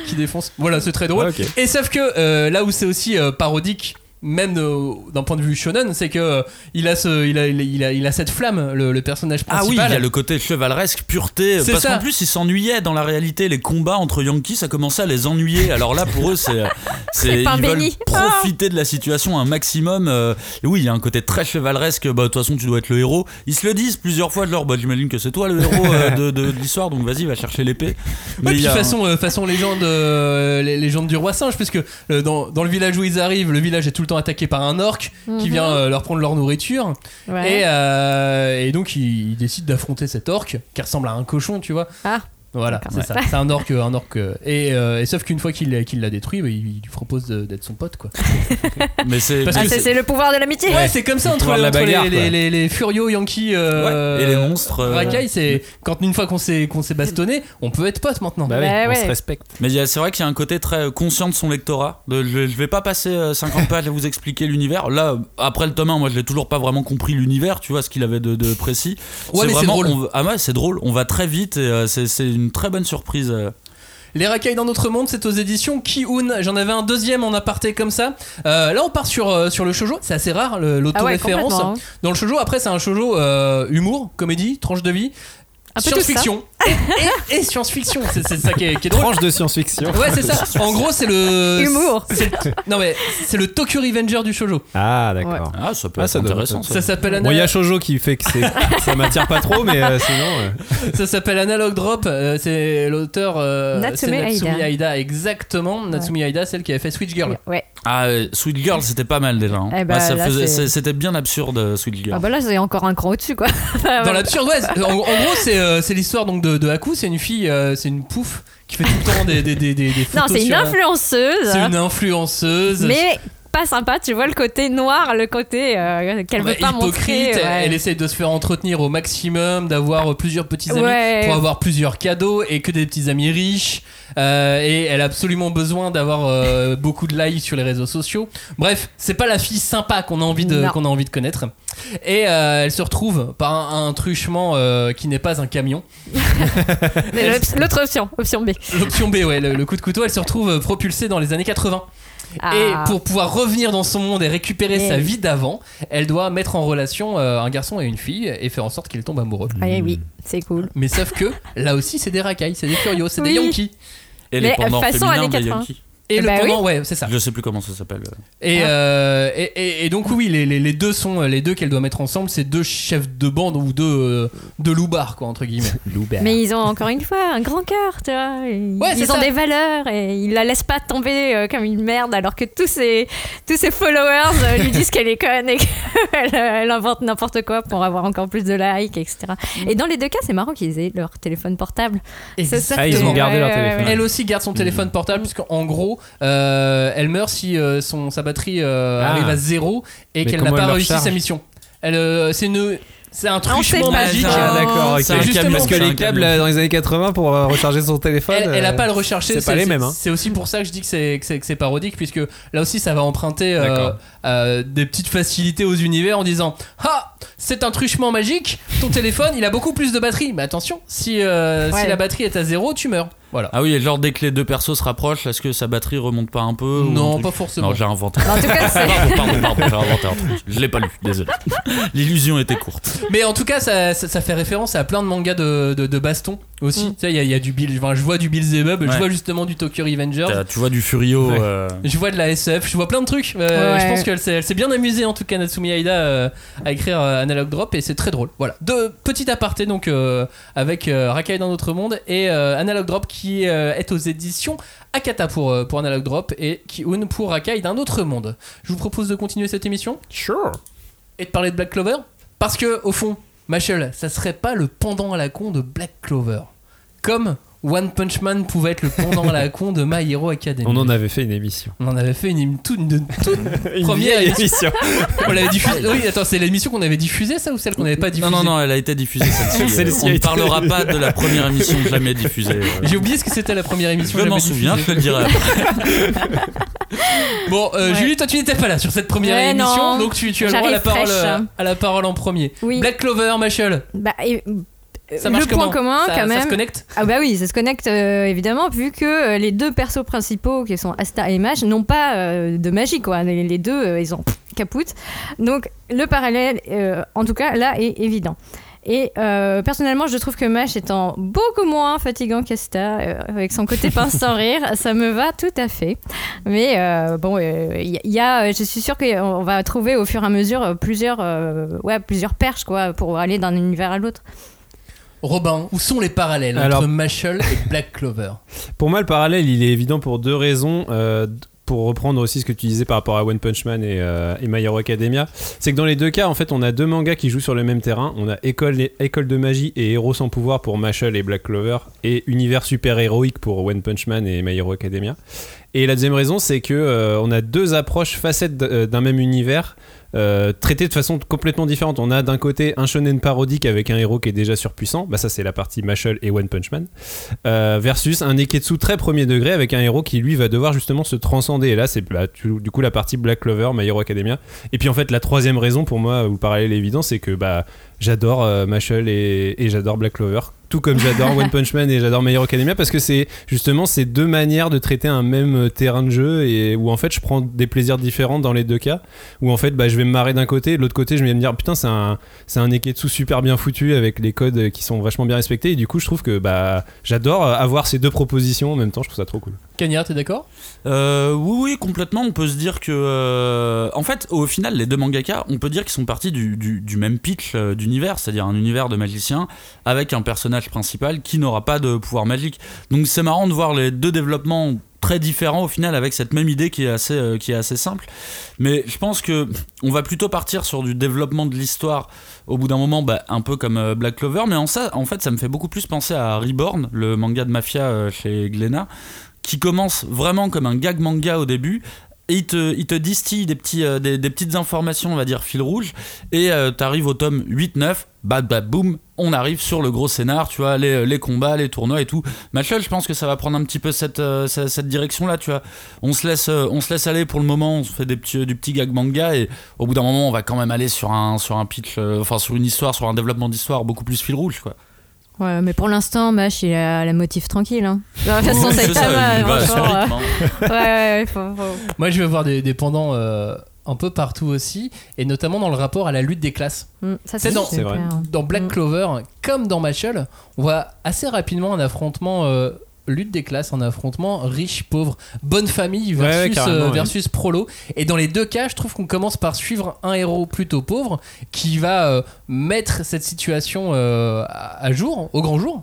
qui défoncent. Voilà, c'est très drôle. Ah. Et sauf que euh, là où c'est aussi euh, parodique, même euh, d'un point de vue shonen, c'est que euh, il a ce, il a, il a, il a, il a cette flamme, le, le personnage Ah oui, principal. il y a le côté chevaleresque, pureté. C'est Parce ça. qu'en plus, ils s'ennuyaient dans la réalité. Les combats entre Yankees, ça commençait à les ennuyer. Alors là, pour eux, c'est. c'est ils veulent béni. profiter de la situation un maximum. euh, et oui, il y a un côté très chevaleresque. Bah, de toute façon, tu dois être le héros. Ils se le disent plusieurs fois. Genre, bah, j'imagine que c'est toi le héros euh, de, de- de l'histoire. Donc vas-y, va chercher l'épée. Ouais, Mais il puis a façon, euh, façon légende, euh, les légendes du roi singe, puisque euh, dans, dans le village où ils arrivent, le village est tout le temps attaqué par un orc qui Mhm. vient euh, leur prendre leur nourriture. Ouais. Et, euh, et donc ils, ils décident d'affronter cet orc qui ressemble à un cochon, tu vois. Ah. Voilà, c'est ça. C'est un orc, un orc. euh, Et, euh, et sauf qu'une fois qu'il qu'il l'a détruit, bah, il, lui propose d'être son pote, quoi. Mais c'est. Parce Ah, c'est le pouvoir de l'amitié. Ouais, c'est comme ça entre, les, bagarre, les, quoi. les, les furios Yankees euh, Ouais, et les monstres, euh, racailles, c'est quand une fois qu'on s'est qu'on s'est bastonné, on peut être potes maintenant. Bah Bah on ouais. se respecte. Mais c'est vrai qu'il y a un côté très conscient de son lectorat. De, je, je vais pas passer euh, 50 pages à vous expliquer l'univers. Là, après le tome 1, moi je l'ai toujours pas vraiment compris l'univers, tu vois, ce qu'il avait de, de précis. Ouais, c'est drôle. on va- ah ouais, c'est drôle. On va très vite et euh, c'est, c'est une très bonne surprise. euh. Les racailles dans notre monde, c'est aux éditions Ki-Un. J'en avais un deuxième en aparté comme ça. Euh, là, on part sur, euh, sur le shoujo. C'est assez rare, le- Ah ouais, l'autoréférence. hein. dans le shoujo, après, c'est un shoujo euh, humour, comédie, tranche de vie. Un peu tout Science-fiction et, et- et science-fiction, c'est c'est ça qui est, qui est drôle. Tranche de science-fiction. Ouais, c'est ça. En gros, c'est le. Humour. c'est le- Non, mais c'est le Tokyo Revenger du shoujo. Ah, d'accord. Ah, ça peut Ah, être ça intéressant. ça. Ça s'appelle Bon, il y a Shoujo qui fait que c'est- ça m'attire pas trop, mais euh, sinon. euh, ça s'appelle Analog Drop. euh, c'est l'auteur euh, Natsume c'est Natsumi Aida. Aida, exactement. Natsumi Aida, celle qui avait fait Switch Girl. Ouais. Ah, Sweet Girl, c'était pas mal déjà. hein. Eh bah, Ah, ça là, faisait- c'est- c'est- c'était bien absurde, Sweet Girl. Ah bah là, c'est encore un cran au-dessus, quoi. Dans l'absurde, ouais. en gros, c'est euh, c'est l'histoire donc de, de Haku. C'est une fille, euh, c'est une pouf qui fait tout le temps des, des, des, des, des Non, photos c'est une sur- influenceuse. C'est une influenceuse. Mais pas sympa, tu vois le côté noir, le côté euh, qu'elle Bah, veut pas hypocrite, montrer. ouais. elle essaye de se faire entretenir au maximum, d'avoir euh, plusieurs petits amis Ouais. pour avoir plusieurs cadeaux et que des petits amis riches. Euh, et elle a absolument besoin d'avoir euh, beaucoup de likes sur les réseaux sociaux. Bref, c'est pas la fille sympa qu'on a envie de qu'on a envie de connaître. Et euh, elle se retrouve par un, un truchement qui n'est pas un camion. L'autre option, option B. L'option B, ouais, le, le coup de couteau, elle se retrouve propulsée dans les années 80. Ah. Et pour pouvoir revenir dans son monde et récupérer Eh sa oui. vie d'avant, elle doit mettre en relation euh, un garçon et une fille et faire en sorte qu'ils tombent amoureux. Ah oui, c'est cool. Mais sauf que là aussi c'est des racailles, c'est des furios, c'est des. Yankees. Et Mais, les pendants façon féminins années des 80. Yankees. Et Eh le bah pendant, oui. ouais, c'est ça. Je sais plus comment ça s'appelle. Et, Ah. euh, et, et- et donc oui, les, les- les deux sont les deux qu'elle doit mettre ensemble, c'est deux chefs de bande ou deux euh, deux loupards quoi entre guillemets. Mais ils ont encore une fois un grand cœur, tu vois. Ils, Ouais, c'est ils ont ça. des valeurs et ils la laissent pas tomber euh, comme une merde alors que tous ses, tous ses followers euh, lui disent qu'elle est conne et qu'elle euh, elle invente n'importe quoi pour avoir encore plus de likes, etc. Et dans les deux cas, c'est marrant qu'ils aient leur téléphone portable. C'est ça Ah, ils que- ont gardé leur téléphone. Elle aussi garde son téléphone portable puisqu'en gros, euh, elle meurt si euh, son, sa batterie euh, Ah. arrive à zéro et qu'elle n'a pas réussi sa mission. Elle, euh, c'est une, c'est un truchement pas. magique. Ah, d'accord, ok. C'est un Justement, Parce que les câbles dans les années 80 pour euh, recharger son téléphone. Elle, elle a euh, pas à le rechercher. c'est pas les mêmes, hein. C'est aussi pour ça que je dis que c'est que c'est- que c'est parodique puisque là aussi ça va emprunter euh, euh, des petites facilités aux univers en disant ah c'est un truchement magique. Ton téléphone il a beaucoup plus de batterie. Mais attention si euh, si la batterie est à zéro tu meurs. Voilà. Ah oui, et genre dès que les deux persos se rapprochent, est-ce que sa batterie remonte pas un peu ou un non pas forcément. Non, j'ai inventé. En tout cas, c'est. Pardon, pardon, pardon, j'ai inventé un truc. Je l'ai pas lu, désolé. L'illusion était courte. Mais en tout cas, ça, ça, ça fait référence à plein de mangas de, de, de baston Aussi, Mm. tu sais, il y, a- il y a du Bill, enfin, je vois du Bill Zebub, je vois justement du Tokyo Revengers. Tu vois du Furio. Ouais. euh, Je vois de la SF, je vois plein de trucs. Euh, Ouais. Je pense qu'elle s'est, bien amusée en tout cas Natsumi Aida euh, à écrire euh, Analog Drop et c'est très drôle. Voilà. De petit aparté donc euh, avec euh, Rakai dans notre monde et euh, Analog Drop qui euh, est aux éditions Akata pour, euh, pour Analog Drop et Ki-Un pour Rakai d'un autre monde. Je vous propose de continuer cette émission Sure. et de parler de Black Clover parce que au fond, Machel, ça serait pas le pendant à la con de Black Clover. Comme One Punch Man pouvait être le pendant à la con de My Hero Academia. On en avait fait une émission. On en avait fait une, une toute, une toute Une première émission. On l'avait diffusée. Oui, attends, c'est l'émission qu'on avait diffusée, ça, ou celle qu'on n'avait pas diffusée Non, non, non, elle a été diffusée celle-ci. On ne été- parlera pas de la première émission jamais diffusée. euh. J'ai oublié ce que c'était la première émission. Je m'en souviens, je te le dirai après. Bon, euh, Ouais. Julie, toi, tu n'étais pas là sur cette première Ouais, émission, non. donc tu, tu as le droit à la, parole, euh, à la parole en premier. Oui. Black Clover, Machel, Bah, et, ça le marche point comment commun, ça, quand ça même. se connecte Ah bah oui, ça se connecte euh, évidemment vu que euh, les deux persos principaux qui sont Asta et Mash n'ont pas euh, de magie quoi. Les, les deux euh, ils ont pff, capoute. Donc le parallèle en tout cas là est évident. Et euh, personnellement, je trouve que Mash étant beaucoup moins fatigant qu'Asta, euh, avec son côté pince sans rire, ça me va tout à fait. Mais euh, bon, il y, a, je suis sûre qu'on va trouver au fur et à mesure plusieurs, ouais, plusieurs perches quoi, pour aller d'un univers à l'autre. Robin, où sont les parallèles Alors- entre Machel et Black Clover? Pour moi, le parallèle, il est évident pour deux raisons. Euh, pour reprendre aussi ce que tu disais par rapport à One Punch Man et, euh, et My Hero Academia, c'est que dans les deux cas, en fait, on a deux mangas qui jouent sur le même terrain. On a école, école de magie et héros sans pouvoir pour Mashal et Black Clover, et univers super héroïque pour One Punch Man et My Hero Academia. Et la deuxième raison, c'est que euh, on a deux approches facettes d'un même univers. Euh, traitées de façon complètement différente. On a d'un côté un shonen parodique avec un héros qui est déjà surpuissant, bah ça c'est la partie Mashal et One Punch Man, euh, versus un Neketsu très premier degré avec un héros qui lui va devoir justement se transcender. Et là c'est bah, du coup la partie Black Clover, My Hero Academia. Et puis en fait la troisième raison pour moi où le parallèle évident, c'est que bah j'adore euh, Mashal et, et j'adore Black Clover. Tout comme j'adore One Punch Man et j'adore My Hero Academia parce que c'est justement ces deux manières de traiter un même euh, terrain de jeu et où en fait je prends des plaisirs différents dans les deux cas. Où en fait bah, je vais me marrer d'un côté et de l'autre côté je vais me dire putain c'est un, c'est un Neketsu super bien foutu avec les codes qui sont vachement bien respectés et du coup je trouve que bah, j'adore avoir ces deux propositions en même temps, je trouve ça trop cool. Kanya, t'es d'accord? Euh, oui, oui, complètement. On peut se dire que. euh, en fait, au final, les deux mangaka, on peut dire qu'ils sont partis du, du- du même pitch euh, d'univers, c'est-à-dire un univers de magicien avec un personnage principal qui n'aura pas de pouvoir magique. Donc c'est marrant de voir les deux développements très différents au final avec cette même idée qui est assez, euh, qui est assez simple. Mais je pense que on va plutôt partir sur du développement de l'histoire au bout d'un moment, bah, un peu comme euh, Black Clover. Mais en, ça, en fait, ça me fait beaucoup plus penser à Reborn, le manga de mafia euh, chez Glénat qui commence vraiment comme un gag manga au début. Et il te, il te distille des, petits, des, des petites informations, on va dire, fil rouge. Et euh, t'arrives au tome 8-9, bad bad boum, on arrive sur le gros scénar, tu vois, les, les combats, les tournois et tout. Machel, je pense que ça va prendre un petit peu cette, euh, cette, cette direction-là, tu vois. On se, laisse, euh, on se laisse aller pour le moment, on se fait des petits, du petit gag manga. Et au bout d'un moment, on va quand même aller sur un, sur un pitch, euh, enfin sur une histoire, sur un développement d'histoire beaucoup plus fil rouge, quoi. Ouais, mais pour l'instant, Mash, il a la motif tranquille. Hein. De toute façon, Oui, c'est c'est ça, va euh, Ouais, ouais, faut- faut- Moi, je vais voir des, des pendants euh, un peu partout aussi, et notamment dans le rapport à la lutte des classes. Mm, Ça, C'est dans- vrai. Dans Black Mm. Clover, comme dans Machel, on voit assez rapidement un affrontement. euh, lutte des classes, un affrontement riche-pauvre, bonne famille Ouais, ouais, versus, euh, ouais. versus prolo. Et dans les deux cas, je trouve qu'on commence par suivre un héros plutôt pauvre qui va euh, mettre cette situation euh, à jour, au grand jour,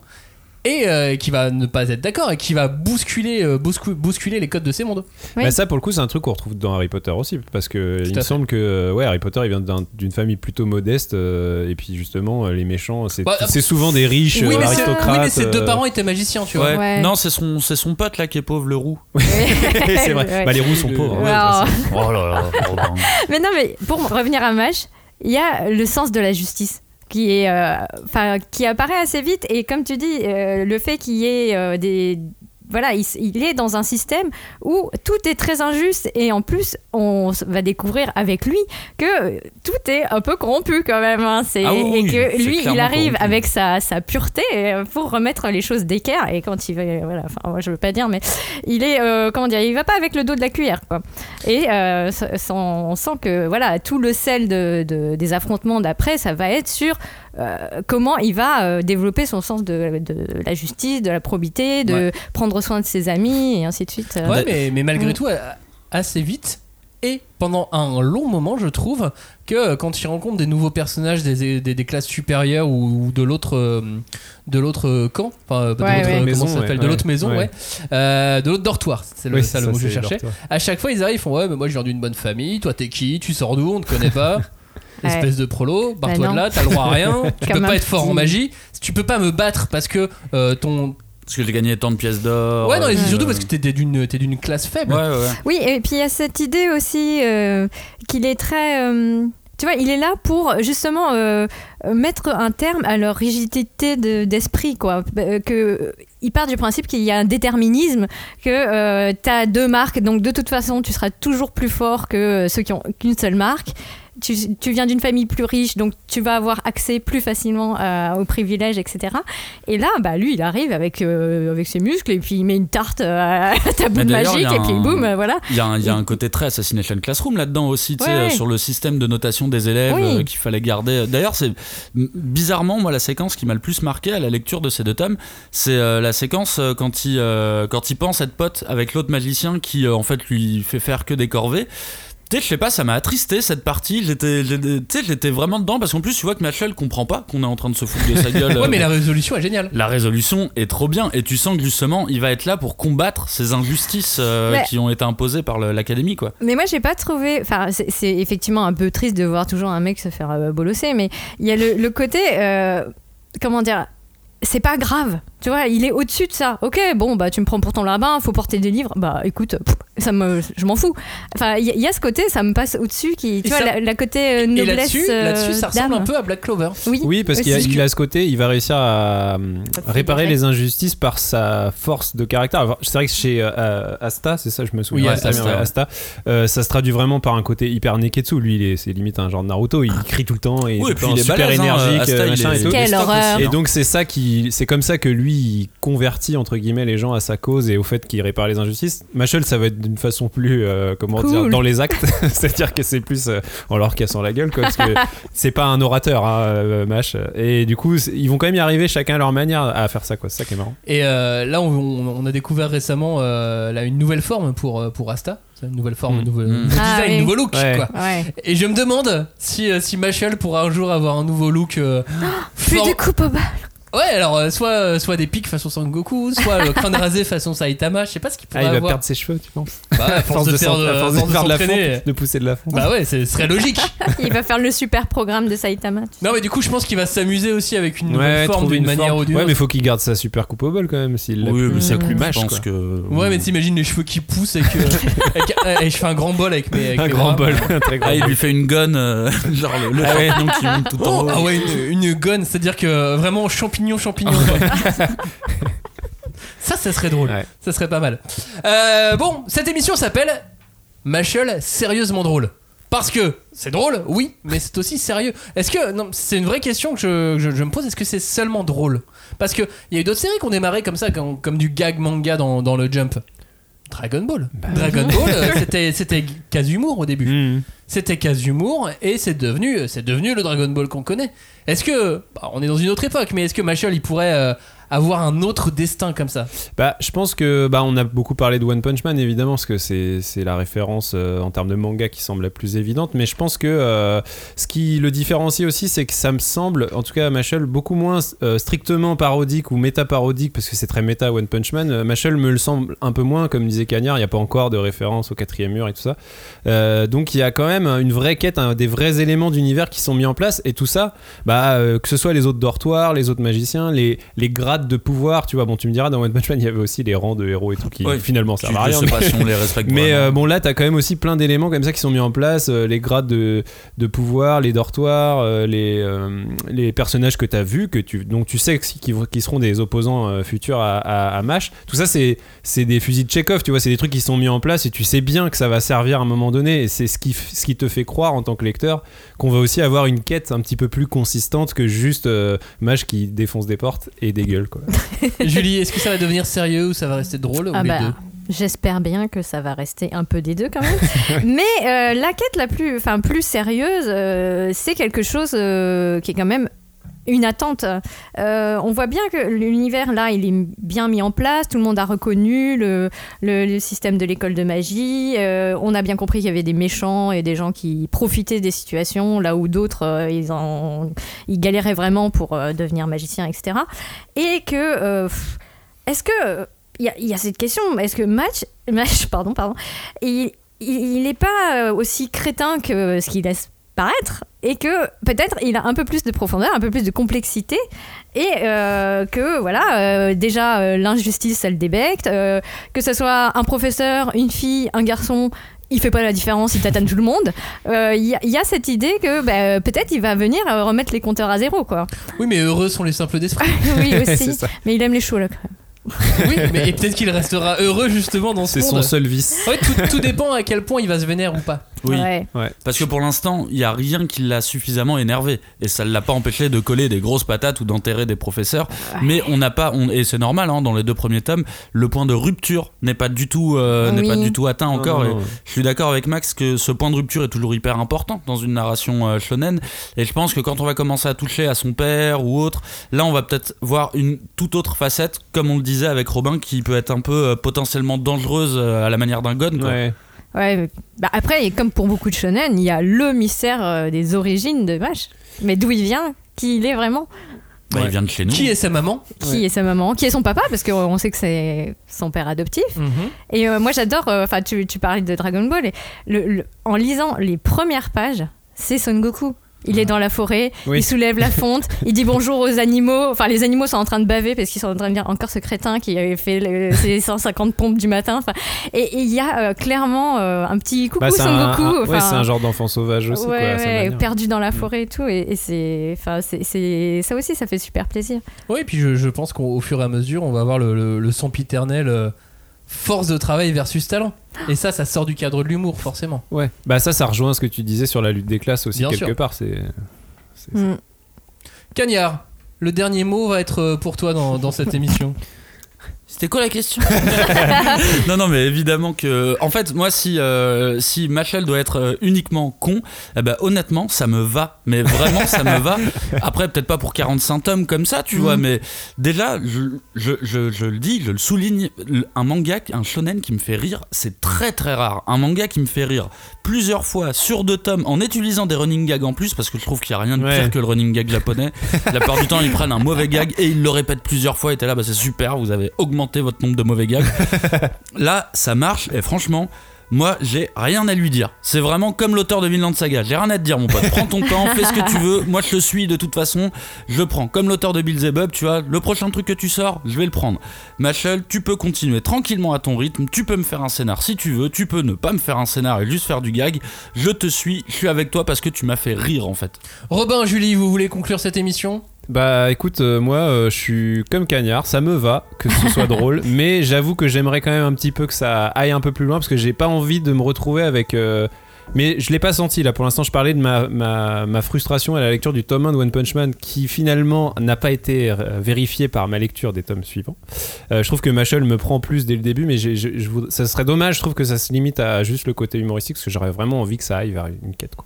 et euh, qui va ne pas être d'accord et qui va bousculer, euh, bouscu- bousculer les codes de ces mondes. Oui. Bah, ça, pour le coup, c'est un truc qu'on retrouve dans Harry Potter aussi, parce que Tout il à me fait. semble que euh, ouais, Harry Potter, il vient d'un- d'une famille plutôt modeste, euh, et puis justement, les méchants, c'est Bah, c'est souvent des riches oui, euh, mais c'est- aristocrates. oui, mais ses deux euh, parents étaient magiciens, tu vois. Ouais. Ouais. Non, c'est son, c'est son pote là qui est pauvre, le roux. c'est vrai. Ouais. Bah, les roues sont pauvres. Hein. Oh là là, Robin. mais non, mais pour revenir à Mash, il y a le sens de la justice qui est, euh, qui apparaît assez vite. Et comme tu dis, euh, le fait qu'il y ait euh, des voilà, il, est dans un système où tout est très injuste et en plus, on va découvrir avec lui que euh, tout est un peu corrompu quand même. hein. C'est- Ah oui, et que lui, il arrive corrompu. avec sa, sa pureté euh, pour remettre les choses d'équerre. Et quand il va, voilà, enfin, moi, je veux pas dire, mais il est, euh, comment dire, il va pas avec le dos de la cuillère, quoi. Et euh, on sent que voilà, tout le sel de, de- des affrontements d'après, ça va être sur euh, comment il va euh, développer son sens de, de la justice, de la probité, de Ouais. prendre soin de ses amis et ainsi de suite. euh. Ouais, mais, mais malgré Mm. tout, assez vite. Et pendant un long moment, je trouve que quand il rencontre des nouveaux personnages des, des, des classes supérieures ou, ou de l'autre de l'autre camp, enfin de Ouais, l'autre Maison, ça s'appelle, ouais, de l'autre maison, ouais, ouais. Euh, de l'autre dortoir, c'est le, Oui, ça, le ça, mot que je cherchais. À chaque fois, ils arrivent, ils font ouais, mais moi je viens d'une bonne famille, toi t'es qui, tu sors d'où, on te connaît pas. Espèce de prolo, barre-toi Bah de non. là, t'as le droit à rien, tu peux pas être fort en magie, tu peux pas me battre parce que euh, ton. Parce que j'ai gagné tant de pièces d'or. Ouais, non, et euh, surtout parce que t'es d'une t'es d'une classe faible. Ouais, ouais, ouais. Oui, et puis il y a cette idée aussi euh, qu'il est très. euh, tu vois, il est là pour justement euh, mettre un terme à leur rigidité de- d'esprit, quoi. Euh, Que, il part du principe qu'il y a un déterminisme, que tu as deux marques, donc de toute façon, tu seras toujours plus fort que ceux qui ont qu'une seule marque. Tu, tu viens d'une famille plus riche, donc tu vas avoir accès plus facilement euh, aux privilèges, etc. Et là, bah, lui, il arrive avec, euh, avec ses muscles et puis il met une tarte euh, à ta boule magique et puis un- boum, voilà. Il y, a un, il y a un côté très Assassination Classroom là-dedans aussi, Ouais, ouais. sur le système de notation des élèves Oui. qu'il fallait garder. D'ailleurs, c'est bizarrement, moi, la séquence qui m'a le plus marqué à la lecture de ces deux tomes, c'est la séquence quand il, quand il pense être pote avec l'autre magicien qui, en fait, lui fait faire que des corvées. Tu sais, je sais pas, ça m'a attristé cette partie. J'étais, j'étais- tu sais, j'étais vraiment dedans parce qu'en plus, tu vois que Machel comprend pas qu'on est en train de se foutre de sa gueule. Ouais, euh, mais la résolution est géniale. la résolution est trop bien et tu sens que justement il va être là pour combattre ces injustices euh, Ouais. qui ont été imposées par l'académie quoi. Mais moi, j'ai pas trouvé. Enfin, c'est c'est effectivement un peu triste de voir toujours un mec se faire euh, bolosser, mais il y a le, le côté. euh, comment dire c'est pas grave, tu vois, il est au-dessus de ça. Ok, bon, bah tu me prends pour ton rabbin, faut porter des livres, bah écoute, pff, ça me, je m'en fous. Enfin, il y, a- il y a ce côté, ça me passe au-dessus, qui, tu Et vois, ça- la, la côté euh, Et noblesse. là-dessus, euh, là-dessus, ça ressemble un peu à Black Clover. Oui, Oui, parce qu'il a, aussi. il a ce côté, il va réussir à euh, réparer les injustices par sa force de caractère. Alors, C'est vrai que chez euh, Asta, c'est ça, je me souviens. Oui, Asta, Asta, euh, ça se traduit vraiment par un côté hyper Neketsu. Lui, il est- c'est limite un genre de Naruto. Il crie tout le temps et Oui, tout et le puis temps il est super balèze, hein, énergique, Asta, euh, il machin est- et tout. Quelle horreur. aussi, Et hein. donc c'est ça qui, c'est comme ça que lui il convertit entre guillemets les gens à sa cause et au fait qu'il répare les injustices. Machel, ça va être d'une façon plus, euh, comment Cool. dire, dans les actes, c'est-à-dire que c'est plus euh, en leur cassant la gueule, quoi, parce que c'est pas un orateur, hein, euh, Mach. Et du coup, ils vont quand même y arriver chacun à leur manière à faire ça, quoi. C'est ça qui est marrant. Et euh, là, on, a découvert récemment euh, là, une nouvelle forme pour, pour Asta. Une nouvelle forme, un nouveau, Mm. nouveau Ah, design, oui. nouveau look. Ouais. Quoi. Ouais. Et je me demande si, si Machel pourra un jour avoir un nouveau look. euh, Plus fort- de coupe au bas. Ouais, alors euh, soit, euh, soit des pics façon Sangoku, soit le crâne rasé façon Saitama. Je sais pas ce qu'il Ah, pourrait il va avoir. perdre ses cheveux, tu penses Bah, à force de faire de, à force de à force faire de la fonte, de pousser de la fonte. Bah ouais, ce serait logique. Il va faire le super programme de Saitama. tu sais. Non, mais du coup, je pense qu'il va s'amuser aussi avec une nouvelle Ouais, forme trouver d'une une manière forme. ou d'une Ouais, autre. mais faut qu'il garde sa super coupe au bol quand même. S'il Oui, plus- mais c'est plus mâche, Je pense que. Ouais, mais t'imagines les cheveux qui poussent et que. euh, et je fais un grand bol avec mes. avec Un mes grand bras. bol, un très grand Ah, il lui fait une gonne, genre le, Ah ouais. champignon qui monte tout en Oh, haut. ah ouais, une, gonne, c'est-à-dire que vraiment champignon, champignon. quoi. ça, ça serait drôle. Ouais. Ça serait pas mal. Euh, bon, cette émission s'appelle Machel sérieusement drôle. Parce que c'est drôle, oui, mais c'est aussi sérieux. Est-ce que non, c'est une vraie question que je, je- je me pose. Est-ce que c'est seulement drôle? Parce que il y a eu d'autres séries qui ont démarré comme ça, comme, comme du gag manga dans, dans le Jump. Dragon Ball. Dragon Ball, euh, c'était c'était quasi humour au début. Mmh. C'était quasi et c'est devenu c'est devenu le Dragon Ball qu'on connaît. Est-ce que bah, on est dans une autre époque, mais est-ce que Machel il pourrait euh, avoir un autre destin comme ça Bah, je pense que bah, on a beaucoup parlé de One Punch Man évidemment parce que c'est la référence euh, en termes de manga qui semble la plus évidente. Mais je pense que euh, ce qui le différencie aussi, c'est que ça me semble, en tout cas à Machel, beaucoup moins euh, strictement parodique ou méta parodique parce que c'est très méta One Punch Man. Machel me le semble un peu moins, comme disait Cagnard. Il n'y a pas encore de référence au quatrième mur et tout ça. Donc il y a quand même une vraie quête, des vrais éléments d'univers qui sont mis en place et tout ça, bah que ce soit les autres dortoirs, les autres magiciens, les, les grades de pouvoir, tu vois. Bon, tu me diras dans One Punch Man, il y avait aussi les rangs de héros et tout qui Ouais. finalement servent à rien. sais mais- pas si on les respecte mais vraiment. euh, bon là t'as quand même aussi plein d'éléments comme ça qui sont mis en place euh, les grades de, de pouvoir les dortoirs euh, les, les personnages que t'as vus que tu donc tu sais qui, qui, seront des opposants futurs à, à, à Mash tout ça c'est c'est des fusils de Chekhov tu vois c'est des trucs qui sont mis en place et tu sais bien que ça va servir à un moment donné et c'est ce qui, ce qui te fait croire en tant que lecteur qu'on va aussi avoir une quête un petit peu plus consistante que juste Mash qui défonce des portes et des gueules Julie, est-ce que ça va devenir sérieux ou ça va rester drôle ou Ah les bah, deux? J'espère bien que ça va rester un peu des deux quand même. Mais euh, la quête la plus, enfin plus sérieuse, euh, c'est quelque chose euh, qui est quand même une attente. Euh, on voit bien que l'univers là, il est bien mis en place. Tout le monde a reconnu le, le- système de l'école de magie. Euh, on a bien compris qu'il y avait des méchants et des gens qui profitaient des situations là où d'autres euh, ils, ils galéraient vraiment pour devenir magicien, etc. Et que est-ce que il y, a- cette question est-ce que Match, Match pardon pardon, il il n'est pas aussi crétin que ce qu'il laisse paraître et que peut-être il a un peu plus de profondeur, un peu plus de complexité et euh, que voilà euh, déjà euh, l'injustice ça le débecte, euh, que ce soit un professeur, une fille, un garçon. Il fait pas la différence, il tatane tout le monde. Euh, Il y, a- il y a cette idée que bah, peut-être il va venir remettre les compteurs à zéro, quoi. Oui, mais heureux sont les simples d'esprit. oui aussi, mais il aime les choux là. quand même. oui, mais et peut-être qu'il restera heureux justement dans ce C'est monde. son seul vice. Ouais, tout, tout dépend à quel point il va se vénère ou pas. Oui. Ouais. Parce que pour l'instant, il n'y a rien qui l'a suffisamment énervé. Et ça ne l'a pas empêché de coller des grosses patates ou d'enterrer des professeurs. Mais on n'a pas, on- et c'est normal, hein, dans les deux premiers tomes, le point de rupture n'est pas du tout, euh, n'est pas du tout atteint encore. non, Et non. je suis d'accord avec Max que ce point de rupture est toujours hyper important dans une narration euh, shonen. Et je pense que quand on va commencer à toucher à son père ou autre, là on va peut-être voir une toute autre facette, comme on le disait avec Robin, qui peut être un peu euh, potentiellement dangereuse euh, à la manière d'un gun. quoi. Ouais. Bah après, comme pour beaucoup de shonen, il y a le mystère euh, des origines de Mash. Mais d'où il vient, qui il est vraiment, Bah, Ouais. Il vient de chez nous. Qui est sa maman? Qui est sa maman, qui est son papa, parce qu'on sait que c'est son père adoptif. Mhm. Et euh, moi j'adore, euh, enfin tu, tu parlais de Dragon Ball, et le- le- en lisant les premières pages, c'est Son Goku. Il est dans la forêt, Oui. il soulève la fonte, il dit bonjour aux animaux. Enfin, les animaux sont en train de baver parce qu'ils sont en train de dire encore ce crétin qui avait fait le- ses 150 pompes du matin. Enfin, et il y a euh, clairement euh, un petit coucou Bah, c'est Son un, Goku. un- ouais, enfin, c'est un genre d'enfant sauvage aussi. ouais, quoi, ouais, manière. perdu dans la forêt et tout. Et, et c'est, enfin, c'est, c'est- ça aussi, ça fait super plaisir. Oui, et puis je, je pense qu'au fur et à mesure, on va avoir le, le, le sempiternel euh, force de travail versus talent. Et ça, ça sort du cadre de l'humour, forcément. Ouais. Bah ça, ça rejoint ce que tu disais sur la lutte des classes aussi Bien quelque sûr. part. C'est. c'est- Mm. Cagnard, le dernier mot va être euh, pour toi dans, dans cette émission. C'était quoi la question Non, non, mais évidemment que. En fait, moi, si, euh, si Machel doit être euh, uniquement con, eh ben, honnêtement, ça me va. Mais vraiment, ça me va. Après, peut-être pas pour 45 tomes comme ça, tu vois, mais déjà, je, je, je, je le dis, je le souligne, un manga, un shonen qui me fait rire, c'est très très rare. Un manga qui me fait rire plusieurs fois sur deux tomes en utilisant des running gags en plus, parce que je trouve qu'il n'y a rien de Ouais. pire que le running gag japonais. La plupart du temps, ils prennent un mauvais gag et ils le répètent plusieurs fois. Et t'es là, bah, c'est super, vous avez augmenté votre nombre de mauvais gags. là, ça marche et franchement. Moi, j'ai rien à lui dire. C'est vraiment comme l'auteur de Vinland Saga. J'ai rien à te dire, mon pote. Prends ton temps, fais ce que tu veux. Moi, je le suis de toute façon. Je prends. Comme l'auteur de Beelzebub, tu vois, le prochain truc que tu sors, je vais le prendre. Machel, tu peux continuer tranquillement à ton rythme. Tu peux me faire un scénar si tu veux. Tu peux ne pas me faire un scénar et juste faire du gag. Je te suis. Je suis avec toi parce que tu m'as fait rire, en fait. Robin, Julie, vous voulez conclure cette émission? Bah écoute, euh, moi euh, je suis comme Cagnard, ça me va que ce soit drôle, mais j'avoue que j'aimerais quand même un petit peu que ça aille un peu plus loin parce que j'ai pas envie de me retrouver avec. euh, Mais je l'ai pas senti là. Pour l'instant, je parlais de ma, ma, ma frustration à la lecture du tome 1 de One Punch Man qui finalement n'a pas été euh, vérifié par ma lecture des tomes suivants. Je trouve que Machel me prend plus dès le début, mais je- je ça serait dommage. Je trouve que ça se limite à juste le côté humoristique parce que j'aurais vraiment envie que ça aille vers une quête. Quoi.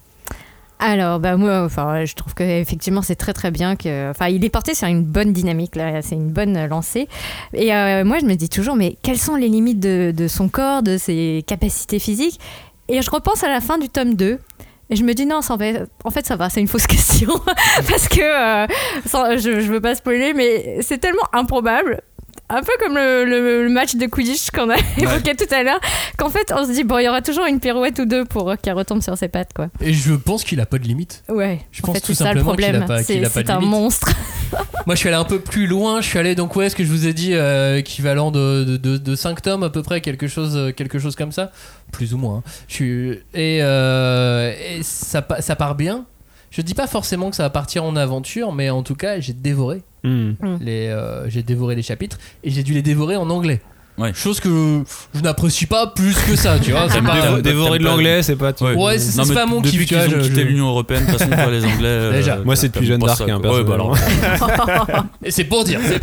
Alors, bah moi, enfin, je trouve que effectivement, c'est très très bien que, enfin, il est porté sur une bonne dynamique là, c'est une bonne lancée. Et euh, moi, je me dis toujours, mais quelles sont les limites de, de son corps, de ses capacités physiques? Et je repense à la fin du tome 2. Et je me dis non, ça en fait, ça va, c'est une fausse question. Parce que, euh, je, je veux pas spoiler, mais c'est tellement improbable. Un peu comme le, le- le match de Quidditch qu'on a évoqué tout à l'heure, qu'en fait, on se dit, bon, il y aura toujours une pirouette ou deux pour euh, qu'elle retombe sur ses pattes, quoi. Et je pense qu'il a pas de limite. Ouais, Je en pense fait, tout c'est ça le simplement qu'il a problème. pas- qu'il C'est a pas de c'est un monstre. Moi, je suis allé un peu plus loin. Je suis allé donc ouais, ce que je vous ai dit, euh, équivalent de, de, de, de 5 tomes à peu près, quelque chose, euh, quelque chose comme ça, plus ou moins. hein. Je suis et, euh, et ça, pa- ça part bien. Je dis pas forcément que ça va partir en aventure, mais en tout cas, j'ai dévoré Hmm. les, euh, j'ai dévoré les chapitres et j'ai dû les dévorer en anglais. Ouais. Chose que je n'apprécie pas plus que ça, tu vois. c'est T'aimes pas- pas- Dévo- dévorer de l'anglais, c'est pas. tout. Ouais, c'est- pas mon depuis kiff, tu qu'ils ont je- quitté je- l'Union Européenne, de toute façon, toi, les Anglais. euh, Déjà. Moi, c'est depuis Jeanne d'Arc, ça, hein. Ouais, bah alors. Et c'est pour dire. c'est-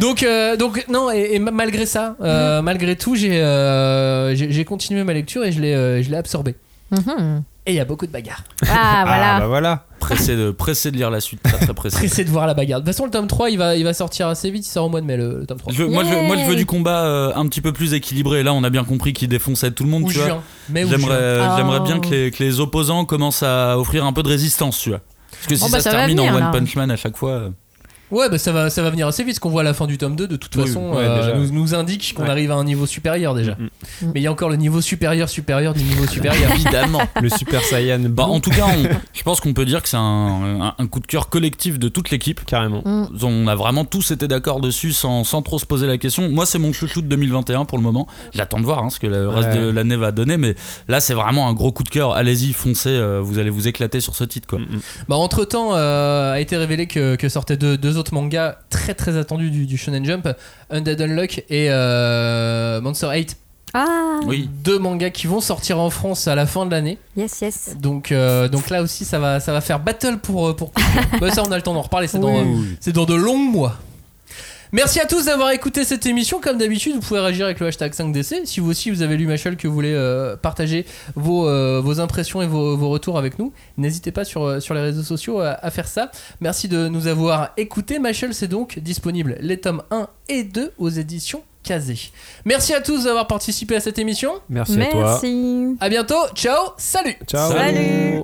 donc, euh, donc non, et, et ma- malgré ça, euh, malgré tout, j'ai euh, j'ai j'ai continué ma lecture et je l'ai euh, je l'ai absorbé. Mhm. Et il y a beaucoup de bagarres. Ah, voilà. Ah bah voilà. Pressé de, pressé de lire la suite, très très pressé. Pressé de voir la bagarre. De toute façon, le tome 3, il va, il va sortir assez vite, il sort au mois de mai, le, le tome 3. Je- moi, je, moi, je veux du combat euh, un petit peu plus équilibré. Là, on a bien compris qu'il défonçait tout le monde. Ou tu vois. juin. Ou J'aimerais, juin. Oh. bien que les, que les opposants commencent à offrir un peu de résistance, tu vois. Parce que si bah, ça termine venir, en One. Punch Man à chaque fois. Euh, Ouais, bah ça va, ça va venir assez vite, ce qu'on voit à la fin du tome 2, de toute Oui, façon, ouais, euh, nous, indique qu'on Ouais. arrive à un niveau supérieur déjà. Mm, Mais il y a encore le niveau supérieur, supérieur du niveau supérieur. Évidemment. Le Super Saiyan. Bah, en tout cas, on- je pense qu'on peut dire que c'est un, un- un coup de cœur collectif de toute l'équipe. Carrément. Mm. On a vraiment tous été d'accord dessus sans, sans trop se poser la question. Moi, c'est mon chouchou de 2021 pour le moment. J'attends de voir hein, ce que le reste Ouais. de l'année va donner, mais là, c'est vraiment un gros coup de cœur. Allez-y, foncez, euh, vous allez vous éclater sur ce titre. Quoi. Mm, mm. Bah, entre temps, a été révélé que, que sortaient deux, deux autres mangas très très attendus du, du Shonen Jump Undead Unluck et euh, Monster 8. Ah, Oui. Deux mangas qui vont sortir en France à la fin de l'année. yes, yes. Donc, euh, donc là aussi, ça va, ça va faire battle pour. euh, pour... bah, ça, on a le temps d'en reparler, c'est dans, Oui. c'est dans de longs mois. Merci à tous d'avoir écouté cette émission. Comme d'habitude, vous pouvez réagir avec le hashtag 5DC. Si vous aussi vous avez lu Machel, que vous voulez euh, partager vos, euh, vos impressions et vos, vos retours avec nous, n'hésitez pas sur, euh, sur les réseaux sociaux à, à faire ça. Merci de nous avoir écoutés. Machel, c'est donc disponible les tomes 1 et 2 aux éditions Kazé. Merci à tous d'avoir participé à cette émission. Merci, à toi. Merci. À bientôt. Ciao. Salut. Ciao. Salut.